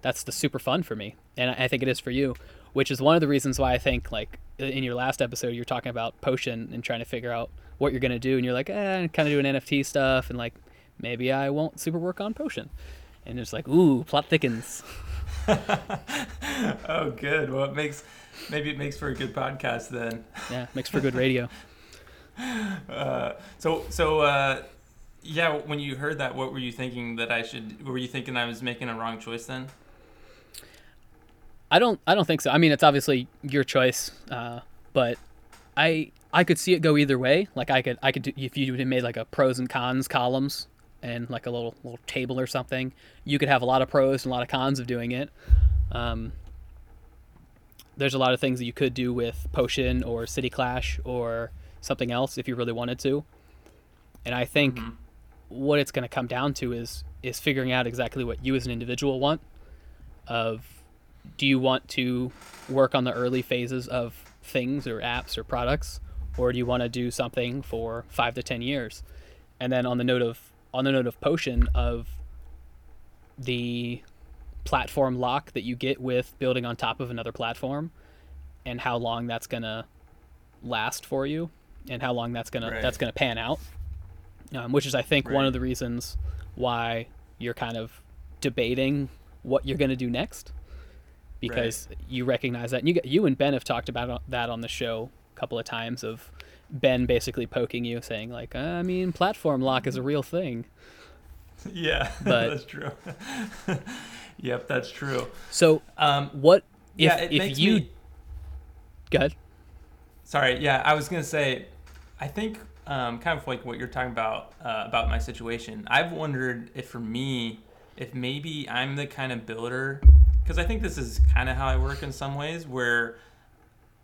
that's the super fun for me, and I think it is for you, which is one of the reasons why I think like in your last episode you're talking about potion and trying to figure out what you're gonna do, and you're like, eh, kind of doing NFT stuff, and like maybe I won't super work on potion, and it's like, ooh, plot thickens. oh, good. Well, it makes maybe it makes for a good podcast then. Yeah, makes for good radio. Uh, so so uh, yeah, when you heard that, what were you thinking that I should? Were you thinking I was making a wrong choice then? I don't I don't think so. I mean, it's obviously your choice, uh, but I I could see it go either way. Like I could I could do, if you had made like a pros and cons columns and like a little little table or something, you could have a lot of pros and a lot of cons of doing it. Um, there's a lot of things that you could do with Potion or City Clash or something else if you really wanted to. And I think Mhm. what it's going to come down to is is figuring out exactly what you as an individual want of do you want to work on the early phases of things or apps or products or do you want to do something for 5 to 10 years? And then on the note of on the note of potion of the platform lock that you get with building on top of another platform and how long that's going to last for you and how long that's going Right. that's to pan out um, which is i think one of the reasons why you're kind of debating what you're going to do next. Because you recognize that and you you and Ben have talked about that on the show couple of times of Ben basically poking you saying like I mean platform lock is a real thing Yeah, But- that's true. yep, that's true. So Um, what if yeah, if you me. go ahead? Sorry, yeah, I was gonna say, I think um, kind of like what you're talking about uh, about my situation. I've wondered if for me, if maybe I'm the kind of builder, because I think this is kind of how I work in some ways, where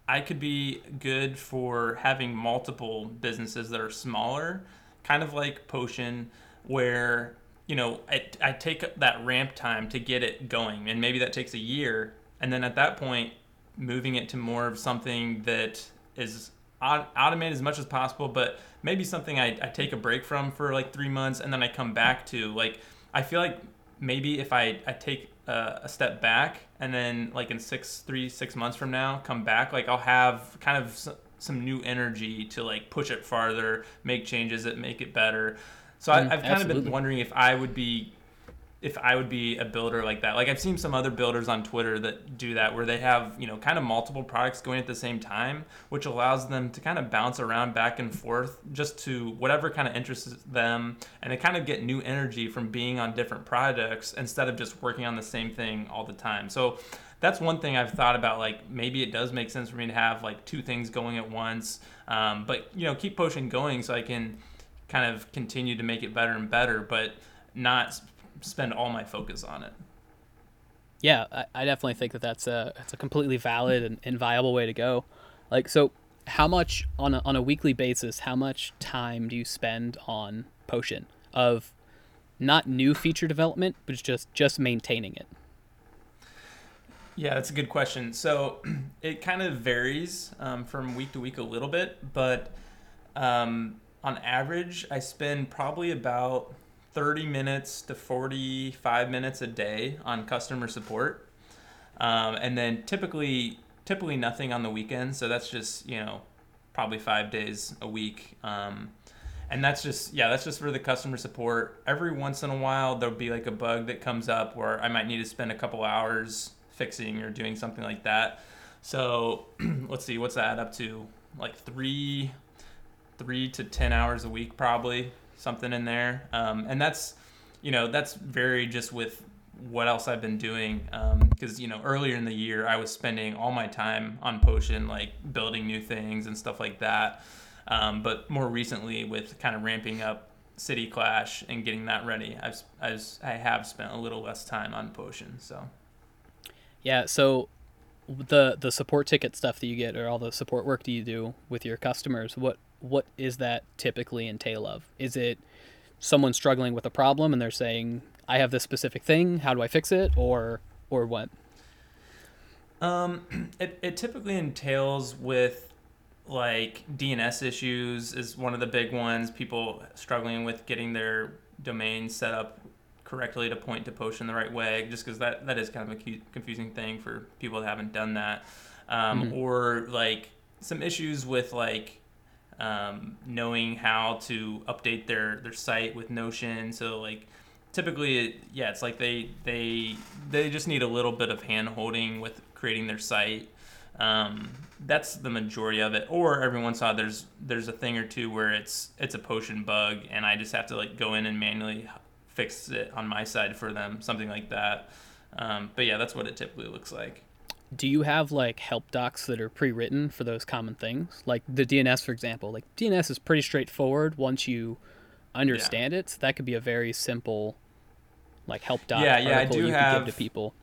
I could be good for having multiple businesses that are smaller, kind of like Potion, where you know I, I take that ramp time to get it going, and maybe that takes a year, and then at that point, moving it to more of something that is au- automated as much as possible, but maybe something I, I take a break from for like three months, and then I come back to. Like I feel like maybe if I, I take a, a step back and then like in six three six months from now come back like i'll have kind of s- some new energy to like push it farther make changes that make it better. So I, Mm, i've kind of been wondering if i would be if I would be a builder like that. Like I've seen some other builders on Twitter that do that where they have, you know, kind of multiple products going at the same time, which allows them to kind of bounce around back and forth just to whatever kind of interests them and they kind of get new energy from being on different projects instead of just working on the same thing all the time. So that's one thing I've thought about. Like maybe it does make sense for me to have like two things going at once, um, but you know, keep Potion going so I can kind of continue to make it better and better, but not spend all my focus on it. Yeah, I, I definitely think that that's a it's a completely valid and, and viable way to go. Like, so how much on a, on a weekly basis? How much time do you spend on Potion of not new feature development, but just just maintaining it? Yeah, that's a good question. So it kind of varies um, from week to week a little bit, but um, on average, I spend probably about 30 minutes to 45 minutes a day on customer support. Um, and then typically, typically nothing on the weekends. So that's just, you know, probably five days a week. Um, and that's just yeah that's just for the customer support every once in a while there'll be like a bug that comes up where i might need to spend a couple hours fixing or doing something like that so let's see what's that add up to like three three to ten hours a week probably something in there. Um, and that's you know that's very just with what else i've been doing. Because you know earlier in the year i was spending all my time on potion like building new things and stuff like that. Um, but more recently, with kind of ramping up City Clash and getting that ready, I've, I've I have spent a little less time on Potion. So. Yeah, so the the support ticket stuff that you get or all the support work that you do with your customers, what what is that typically entail of? Is it someone struggling with a problem and they're saying, "I have this specific thing, how do I fix it?" or or what? um, it, it typically entails with like DNS issues is one of the big ones. People struggling with getting their domain set up correctly to point to Potion the right way, just because that, that is kind of a confusing thing for people that haven't done that. Um, Mhm. Or like some issues with like um, knowing how to update their, their site with Notion. So like typically, it, yeah, it's like they they they just need a little bit of hand holding with creating their site. Um, that's the majority of it. Or every once in a while, there's there's a thing or two where it's it's a potion bug, and I just have to like go in and manually fix it on my side for them, something like that. Um, but yeah, that's what it typically looks like. Do you have like help docs that are pre-written for those common things? Like the DNS for example. Like DNS is pretty straightforward once you understand it. So that could be a very simple like help doc Yeah, yeah, I do you have- could give to people.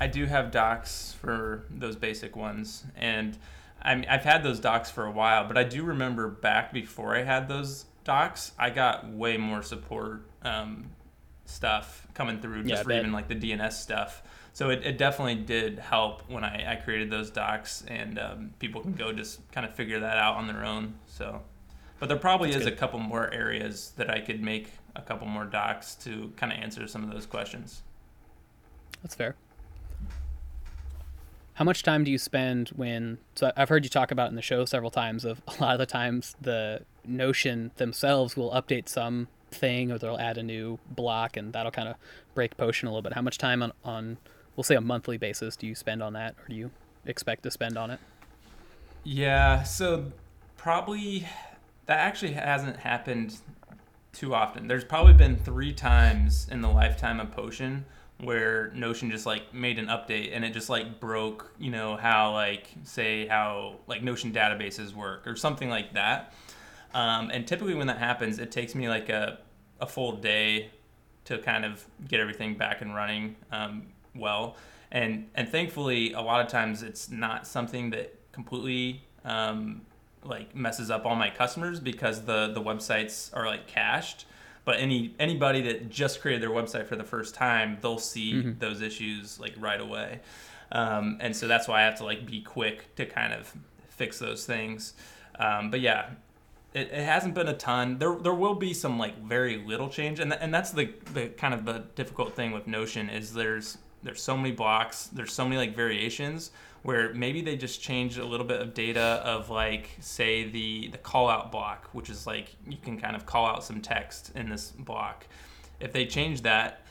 I do have docs for those basic ones, and I'm, I've had those docs for a while. But I do remember back before I had those docs, I got way more support um, stuff coming through Yeah, just for even like the DNS stuff. So it, it definitely did help when I, I created those docs, and um, people can go just kind of figure that out on their own. So, but there probably That's is a couple more areas that I could make a couple more docs to kind of answer some of those questions. That's fair. How much time do you spend when? So I've heard you talk about in the show several times. Of a lot of the times, the Notion themselves will update some thing, or they'll add a new block, and that'll kind of break Potion a little bit. How much time on on, we'll say a monthly basis, do you spend on that, or do you expect to spend on it? Yeah, so probably that actually hasn't happened too often. There's probably been three times in the lifetime of Potion where Notion just like made an update and it just like broke, you know, how like say how like Notion databases work or something like that. Um, and typically when that happens, it takes me like a, a full day to kind of get everything back and running um, well. And and thankfully, a lot of times it's not something that completely um, like messes up all my customers because the the websites are like cached. But any anybody that just created their website for the first time they'll see mm-hmm. those issues like right away. Um, and so that's why i have to like be quick to kind of fix those things. Um, but yeah it, it hasn't been a ton. There there will be some like very little change. And, th- and that's the the kind of the difficult thing with notion is there's there's so many blocks there's so many like variations where maybe they just change a little bit of data of like say the the call out block which is like you can kind of call out some text in this block. If they change that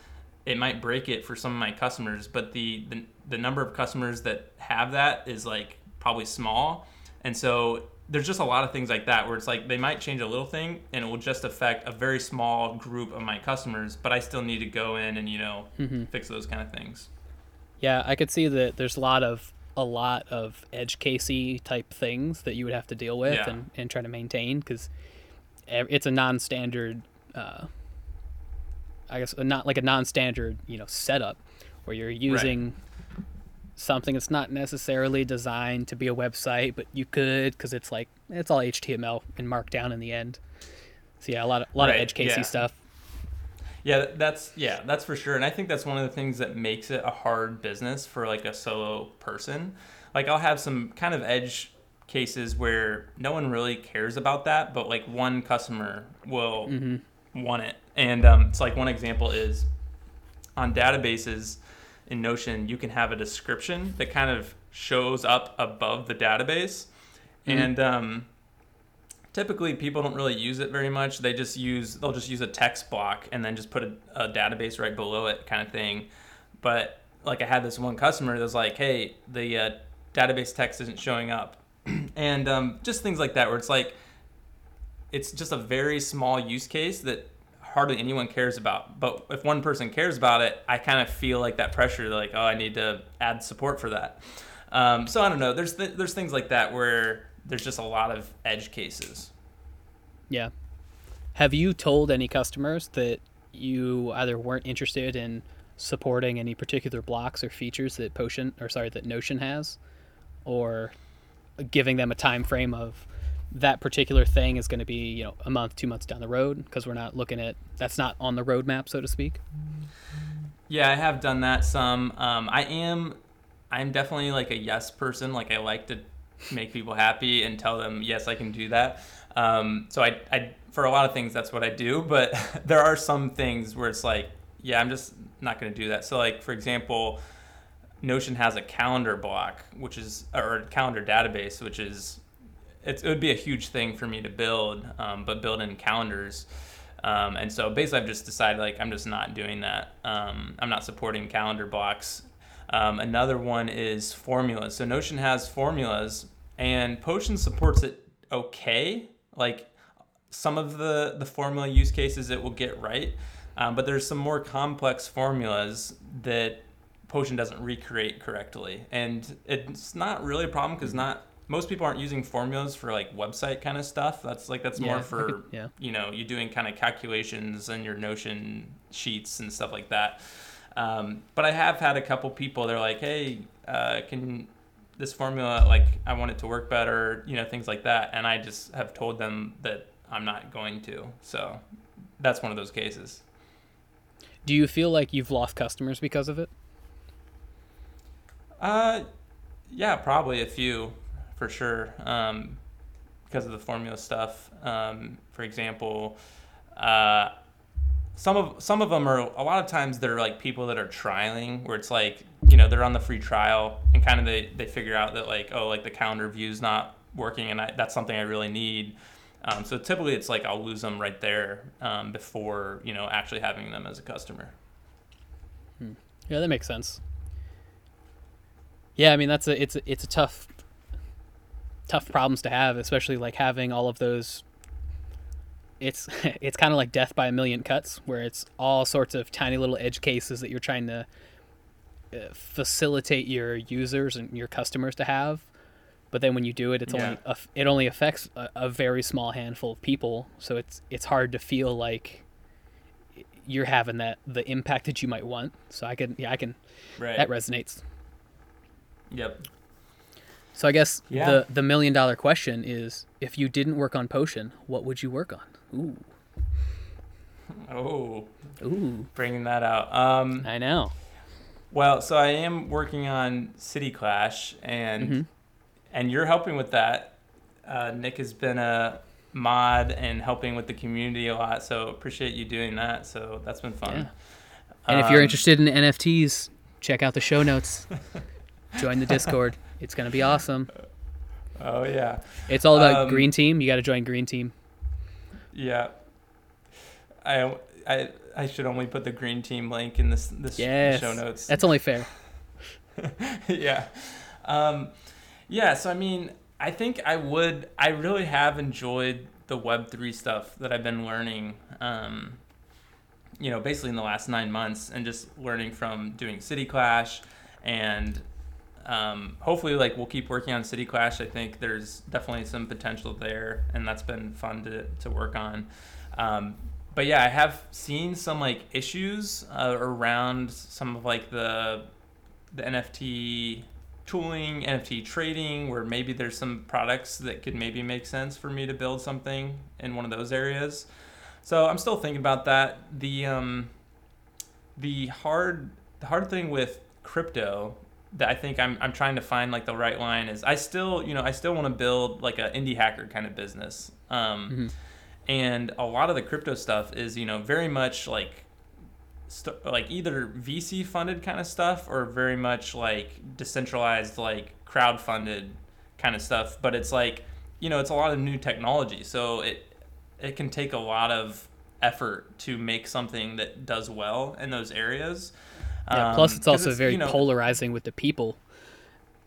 it might break it for some of my customers but the the, the number of customers that have that is like probably small. And so there's just a lot of things like that where it's like they might change a little thing and it will just affect a very small group of my customers but i still need to go in and you know mm-hmm. fix those kind of things yeah i could see that there's a lot of a lot of edge casey type things that you would have to deal with yeah. and, and try to maintain because it's a non-standard uh, i guess not like a non-standard you know setup where you're using. Something that's not necessarily designed to be a website but you could because it's like it's all html and markdown in the end so yeah a lot of a lot right. of edge casey yeah. stuff yeah, that's yeah, that's for sure. And I think that's one of the things that makes it a hard business for like a solo person. Like I'll have some kind of edge cases where no one really cares about that, but like one customer will mm-hmm. want it. And um, it's like one example is on databases in Notion, you can have a description that kind of shows up above the database. Mm-hmm. And um, typically people don't really use it very much. They just use they'll just use a text block and then just put a, a database right below it, kind of thing. But like I had this one customer that was like, "Hey, the uh, database text isn't showing up," and um, just things like that, where it's like it's just a very small use case that hardly anyone cares about. But if one person cares about it, I kind of feel like that pressure, like, oh, I need to add support for that. Um, so I don't know. There's th- there's things like that where there's just a lot of edge cases. Yeah. Have you told any customers that you either weren't interested in supporting any particular blocks or features that Potion or sorry that Notion has, or giving them a time frame of that particular thing is going to be you know a month, two months down the road because we're not looking at that's not on the roadmap so to speak. Yeah, I have done that some. Um, I am I'm definitely like a yes person. Like I like to make people happy and tell them yes i can do that um, so I, I for a lot of things that's what i do but there are some things where it's like yeah i'm just not going to do that so like for example notion has a calendar block which is or calendar database which is it would be a huge thing for me to build um, but build in calendars. Um, and so basically i've just decided like i'm just not doing that. Um, i'm not supporting calendar blocks. Um, another one is formulas. So Notion has formulas, and Potion supports it okay. Like some of the the formula use cases, it will get right, um, but there's some more complex formulas that Potion doesn't recreate correctly, and it's not really a problem because not most people aren't using formulas for like website kind of stuff. That's like that's yeah, more for could, yeah. you know you doing kind of calculations and your Notion sheets and stuff like that. Um, but I have had a couple people. They're like, "Hey, uh, can this formula like I want it to work better?" You know, things like that. And I just have told them that I'm not going to. So that's one of those cases. Do you feel like you've lost customers because of it? Uh, yeah, probably a few, for sure. Um, because of the formula stuff. Um, for example, uh, some of some of them are a lot of times they're like people that are trialing where it's like you know they're on the free trial and kind of they, they figure out that like oh like the calendar view is not working and I, that's something I really need um, so typically it's like I'll lose them right there um, before you know actually having them as a customer hmm. yeah that makes sense yeah I mean that's a it's a, it's a tough tough problems to have especially like having all of those it's it's kind of like death by a million cuts, where it's all sorts of tiny little edge cases that you're trying to uh, facilitate your users and your customers to have. But then when you do it, it's Yeah. only it only affects a, a very small handful of people. So it's it's hard to feel like you're having that the impact that you might want. So I can yeah I can Right. that resonates. yep. So I guess Yeah. the the million dollar question is if you didn't work on potion, what would you work on? Ooh. Oh, Ooh. bringing that out. Um, I know. well, so I am working on City Clash, and Mhm. and you're helping with that. Uh, Nick has been a mod and helping with the community a lot, so appreciate you doing that. So that's been fun. Yeah. And if you're Um, interested in NFTs, check out the show notes. Join the Discord. It's gonna be awesome. oh yeah, It's all about Um, Green Team. You got to join Green Team. yeah. I I I should only put the green team link in this this Yes. show notes. That's only fair. yeah. Um, yeah, so I mean, I think I would, I really have enjoyed the Web3 stuff that I've been learning, um, you know, basically in the last nine months and just learning from doing City Clash and um, hopefully, like, we'll keep working on City Clash. I think there's definitely some potential there, and that's been fun to, to work on. Um, but yeah, I have seen some like issues uh, around some of like the the NFT tooling, NFT trading, where maybe there's some products that could maybe make sense for me to build something in one of those areas. So I'm still thinking about that. The um, the hard the hard thing with crypto that I think I'm I'm trying to find like the right line is I still you know I still want to build like an indie hacker kind of business. Um, Mhm. and a lot of the crypto stuff is you know very much like st- like either VC funded kind of stuff or very much like decentralized like crowd funded kind of stuff but it's like you know it's a lot of new technology so it it can take a lot of effort to make something that does well in those areas Yeah, Um, plus, it's also very you know, polarizing with the people.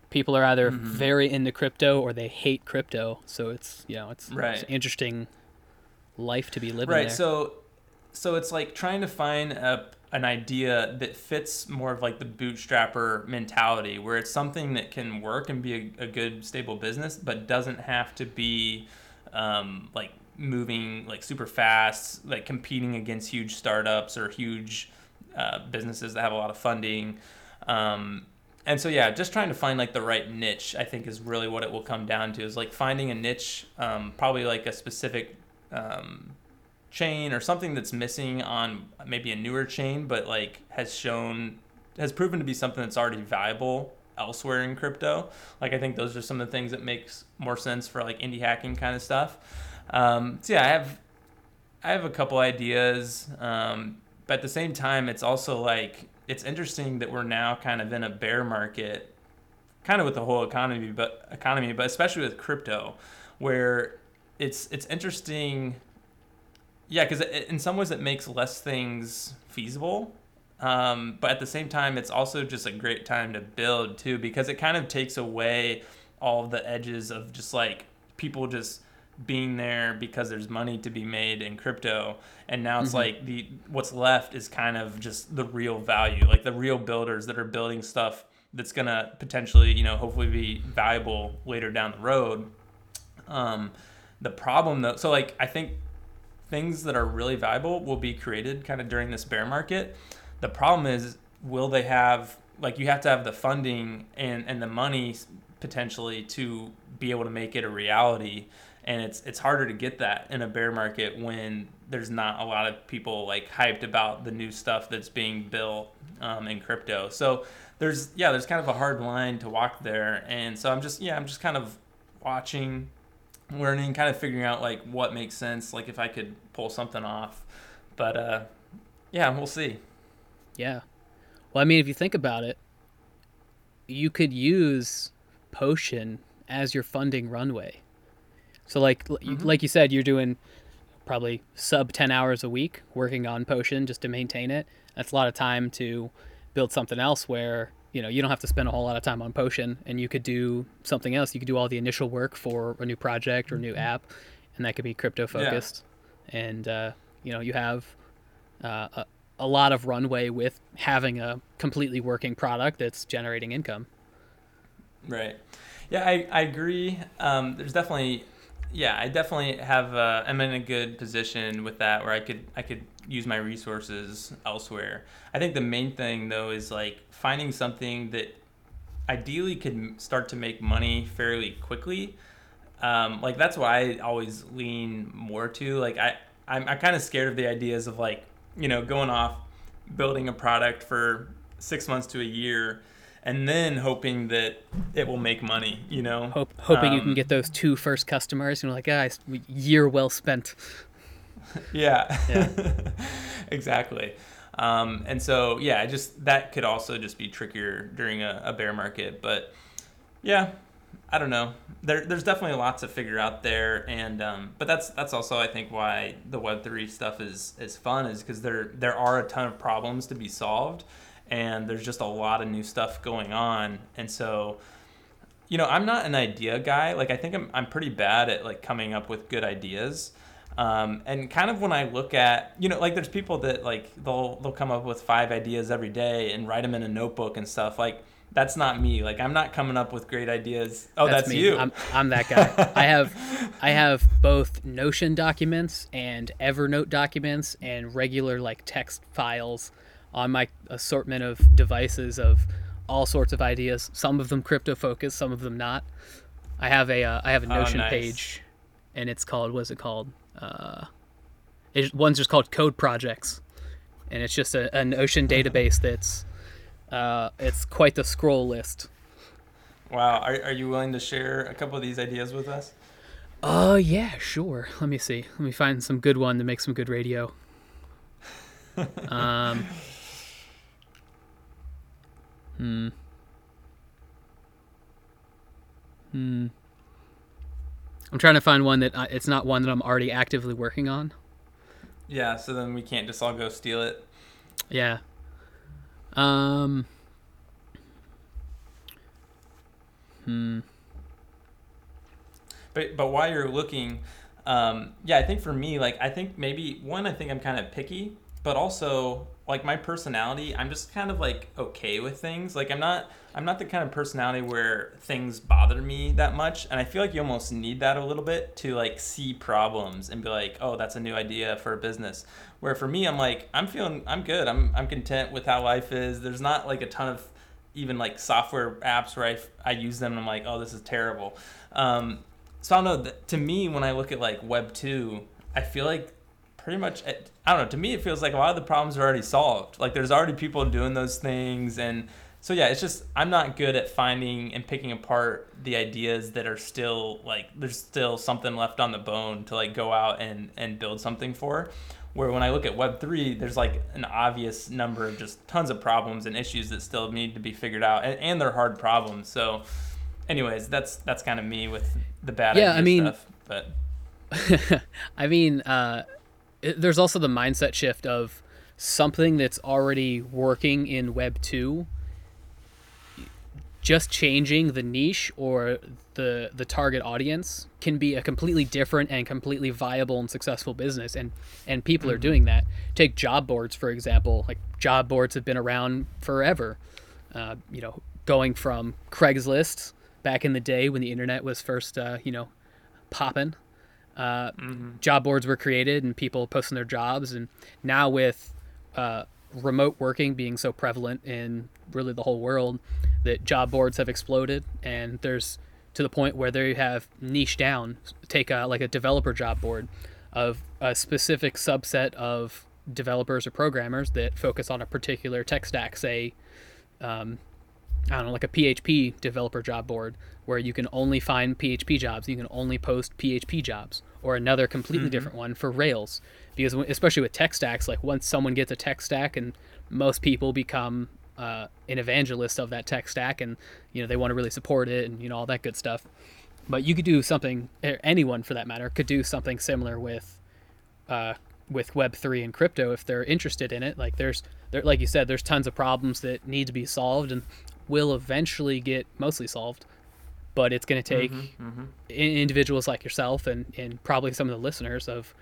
People are either Mhm. very into crypto or they hate crypto. So it's you know it's, it's Right. an interesting life to be living right there. so so it's like trying to find a, an idea that fits more of like the bootstrapper mentality where it's something that can work and be a, a good stable business but doesn't have to be um, like moving like super fast like competing against huge startups or huge uh, businesses that have a lot of funding. Um, and so yeah just trying to find like the right niche i think is really what it will come down to is like finding a niche um, probably like a specific um, chain or something that's missing on maybe a newer chain but like has shown has proven to be something that's already valuable elsewhere in crypto. Like i think those are some of the things that makes more sense for like indie hacking kind of stuff. Um, so yeah i have i have a couple ideas. Um, but at the same time it's also like it's interesting that we're now kind of in a bear market kind of with the whole economy but economy but especially with crypto where it's it's interesting yeah because in some ways it makes less things feasible um, but at the same time it's also just a great time to build too because it kind of takes away all the edges of just like people just being there because there's money to be made in crypto. And now it's Mhm. like the what's left is kind of just the real value like the real builders that are building stuff that's gonna potentially you know hopefully be valuable later down the road. Um, the problem though so like i think things that are really valuable will be created kind of during this bear market. The problem is will they have like you have to have the funding and and the money potentially to be able to make it a reality and it's it's harder to get that in a bear market when there's not a lot of people like hyped about the new stuff that's being built um, in crypto so there's yeah there's kind of a hard line to walk there and so i'm just yeah i'm just kind of watching learning kind of figuring out like what makes sense like if i could pull something off but uh yeah we'll see Yeah. Well, I mean, if you think about it, you could use Potion as your funding runway. So, like, Mhm. like you said, you're doing probably sub 10 hours a week working on Potion just to maintain it. That's a lot of time to build something else where, you know, you don't have to spend a whole lot of time on Potion and you could do something else. You could do all the initial work for a new project or new app, and that could be crypto focused. and uh, you know you have uh, a, a lot of runway with having a completely working product that's generating income. Right. Yeah, I, I agree. Um, there's definitely, yeah, I definitely have. Uh, I'm in a good position with that where I could I could use my resources elsewhere. I think the main thing though is like finding something that ideally could start to make money fairly quickly. Um, like that's why I always lean more to. Like I I'm, I'm kind of scared of the ideas of like you know going off building a product for six months to a year and then hoping that it will make money you know Hope, hoping Um, you can get those two first customers. and You know, like guys, year well spent. yeah, Yeah. exactly um, and so yeah I just that could also just be trickier during a, a bear market but yeah i don't know there, there's definitely lots to figure out there and um, but that's that's also i think why the web3 stuff is is fun is because there there are a ton of problems to be solved and there's just a lot of new stuff going on. And so you know i'm not an idea guy. Like i think i'm, I'm pretty bad at like coming up with good ideas. Um, and kind of when i look at you know like there's people that like they'll they'll come up with five ideas every day and write them in a notebook and stuff. Like that's not me. Like i'm not coming up with great ideas. Oh that's, me. you. I'm, I'm that guy. I have I have both Notion documents and Evernote documents and regular like text files on my assortment of devices of all sorts of ideas. Some of them crypto focused, some of them not. I have a uh, I have a Oh, Notion nice. page, and it's called what's it called? Uh, it, one's just called Code Projects, and it's just a, a Notion database that's uh, it's quite the scroll list. wow are, are you willing to share a couple of these ideas with us Uh, yeah, sure. Let me see. Let me find some good one to make some good radio. um. Hmm. Hmm. I'm trying to find one that I, it's not one that I'm already actively working on. yeah so then we can't just all go steal it Yeah. Um. Hmm. But but while you're looking, um, yeah, I think for me, like I think maybe one, I think I'm kind of picky, but also like my personality, I'm just kind of like okay with things. Like I'm not I'm not the kind of personality where things bother me that much, and I feel like you almost need that a little bit to like see problems and be like, oh, that's a new idea for a business. Where for me, I'm like I'm feeling I'm good. I'm I'm content with how life is. There's not like a ton of even like software apps where I, I use them and I'm like, oh, this is terrible. Um, so I don't know. To me, when I look at like Web two, I feel like pretty much. I don't know. To me, it feels like a lot of the problems are already solved. Like there's already people doing those things, and so yeah, it's just I'm not good at finding and picking apart the ideas that are still like there's still something left on the bone to like go out and and build something for. Where when I look at Web three, there's like an obvious number of just tons of problems and issues that still need to be figured out, and, and they're hard problems. So, anyways, that's that's kind of me with the bad Yeah, idea I mean- stuff. But I mean, uh, it, there's also the mindset shift of something that's already working in Web 2, just changing the niche or the, the target audience can be a completely different and completely viable and successful business. And, and people are doing that. Take job boards, for example. Like, job boards have been around forever. Uh, you know, going from Craigslist back in the day when the internet was first, uh, you know, popping uh, job boards were created and people posting their jobs. And now with uh, remote working being so prevalent in really the whole world that job boards have exploded and there's to the point where they have niche down. Take a, like a developer job board of a specific subset of developers or programmers that focus on a particular tech stack say um, I don't know, like a PHP developer job board where you can only find PHP jobs. You can only post PHP jobs, or another completely different one for Rails. Because especially with tech stacks, like once someone gets a tech stack, and most people become uh, an evangelist of that tech stack, and you know they want to really support it, and you know all that good stuff. But you could do something. Anyone for that matter could do something similar with uh, with Web three and crypto if they're interested in it. Like there's there, like you said, there's tons of problems that need to be solved and will eventually get mostly solved. But it's going to take Mm-hmm, i- individuals like yourself and, and probably some of the listeners of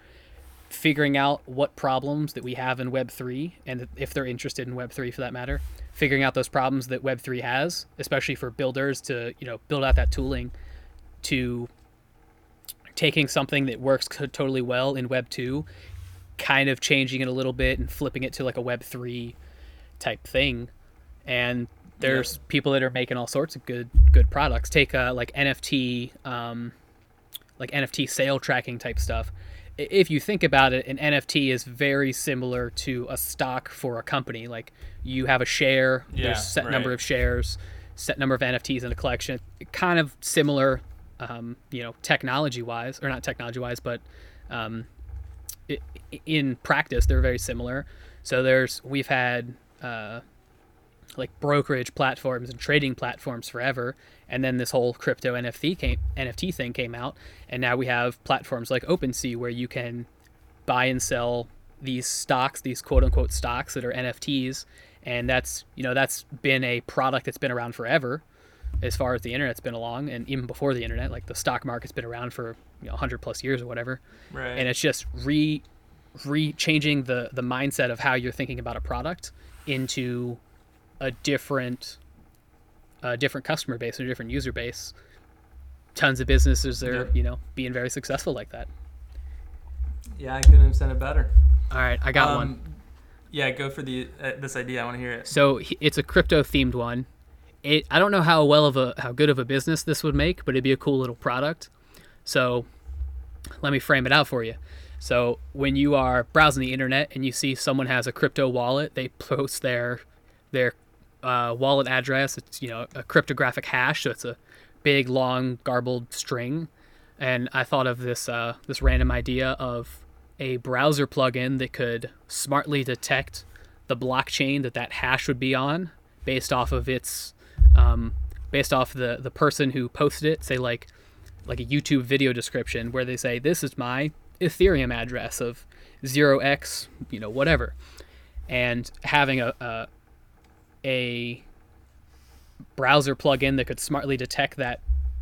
figuring out what problems that we have in Web3, and if they're interested in Web3 for that matter, figuring out those problems that Web3 has, especially for builders to you know build out that tooling, to taking something that works totally well in Web 2, kind of changing it a little bit and flipping it to like a Web 3 type thing. And there's yep. people that are making all sorts of good good products. Take uh, like NFT, um, like NFT sale tracking type stuff. If you think about it, an NFT is very similar to a stock for a company. Like you have a share, yeah, there's set right. number of shares, set number of NFTs in a collection. Kind of similar um, you know, technology wise, or not technology wise, but um, it, in practice, they're very similar. So there's we've had uh, like brokerage platforms and trading platforms forever, and then this whole crypto NFT came, NFT thing came out, and now we have platforms like OpenSea where you can buy and sell these stocks, these quote unquote stocks that are NFTs, and that's you know that's been a product that's been around forever as far as the internet's been along. And even before the internet like the stock market's been around for you know 100 plus years or whatever. Right. And it's just re re changing the the mindset of how you're thinking about a product into a different a different customer base or a different user base. Tons of businesses are yep. you know being very successful like that. Yeah i couldn't have said it better. All right i got um, one. yeah go for the uh, this idea. I want to hear it. So it's a crypto themed one. It, I don't know how well of a how good of a business this would make, but it'd be a cool little product. So let me frame it out for you. So when you are browsing the internet and you see someone has a crypto wallet, they post their their uh, wallet address. It's you know a cryptographic hash, so it's a big long garbled string. And I thought of this uh, this random idea of a browser plugin that could smartly detect the blockchain that that hash would be on based off of its um, based off the the person who posted it, say like like a YouTube video description where they say this is my Ethereum address of zero x you know whatever, and having a, a a browser plugin that could smartly detect that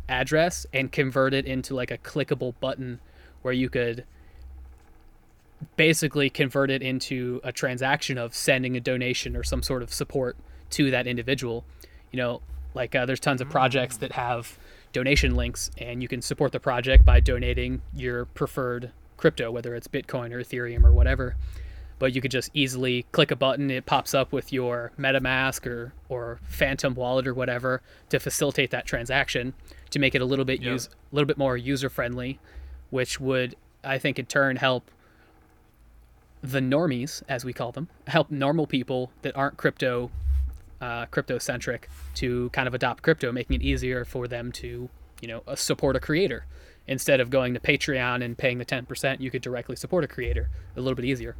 address and convert it into like a clickable button where you could basically convert it into a transaction of sending a donation or some sort of support to that individual you know, like uh, there's tons of projects that have donation links, and you can support the project by donating your preferred crypto, whether it's Bitcoin or Ethereum or whatever. But you could just easily click a button; it pops up with your MetaMask or or Phantom Wallet or whatever to facilitate that transaction to make it a little bit yep. use a little bit more user friendly, which would I think in turn help the normies, as we call them, help normal people that aren't crypto uh, crypto centric to kind of adopt crypto, making it easier for them to, you know, uh, support a creator. Instead of going to Patreon and paying the 10%, you could directly support a creator a little bit easier.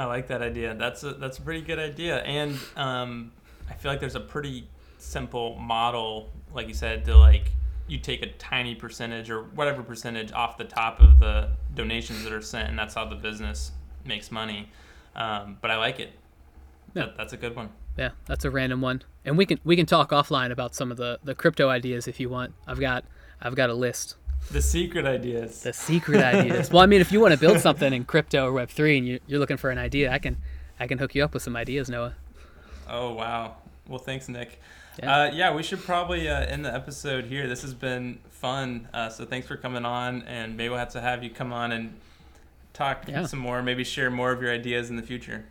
I like that idea. That's a, that's a pretty good idea. And um, I feel like there's a pretty simple model, like you said, to like you take a tiny percentage or whatever percentage off the top of the donations that are sent, and that's how the business makes money. Um, but I like it. Yeah. That, that's a good one. Yeah, that's a random one. And we can we can talk offline about some of the, the crypto ideas if you want. I've got I've got a list. The secret ideas. The secret ideas. Well, I mean, if you want to build something in crypto or Web three and you, you're looking for an idea, I can I can hook you up with some ideas, Noah. Oh wow. Well, thanks, Nick. Yeah, uh, yeah we should probably uh, end the episode here. This has been fun. Uh, so thanks for coming on, and maybe we'll have to have you come on and talk yeah. some more. Maybe share more of your ideas in the future.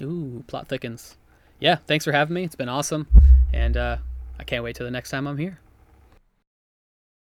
Ooh, plot thickens. Yeah, thanks for having me. It's been awesome, and uh, I can't wait till the next time I'm here.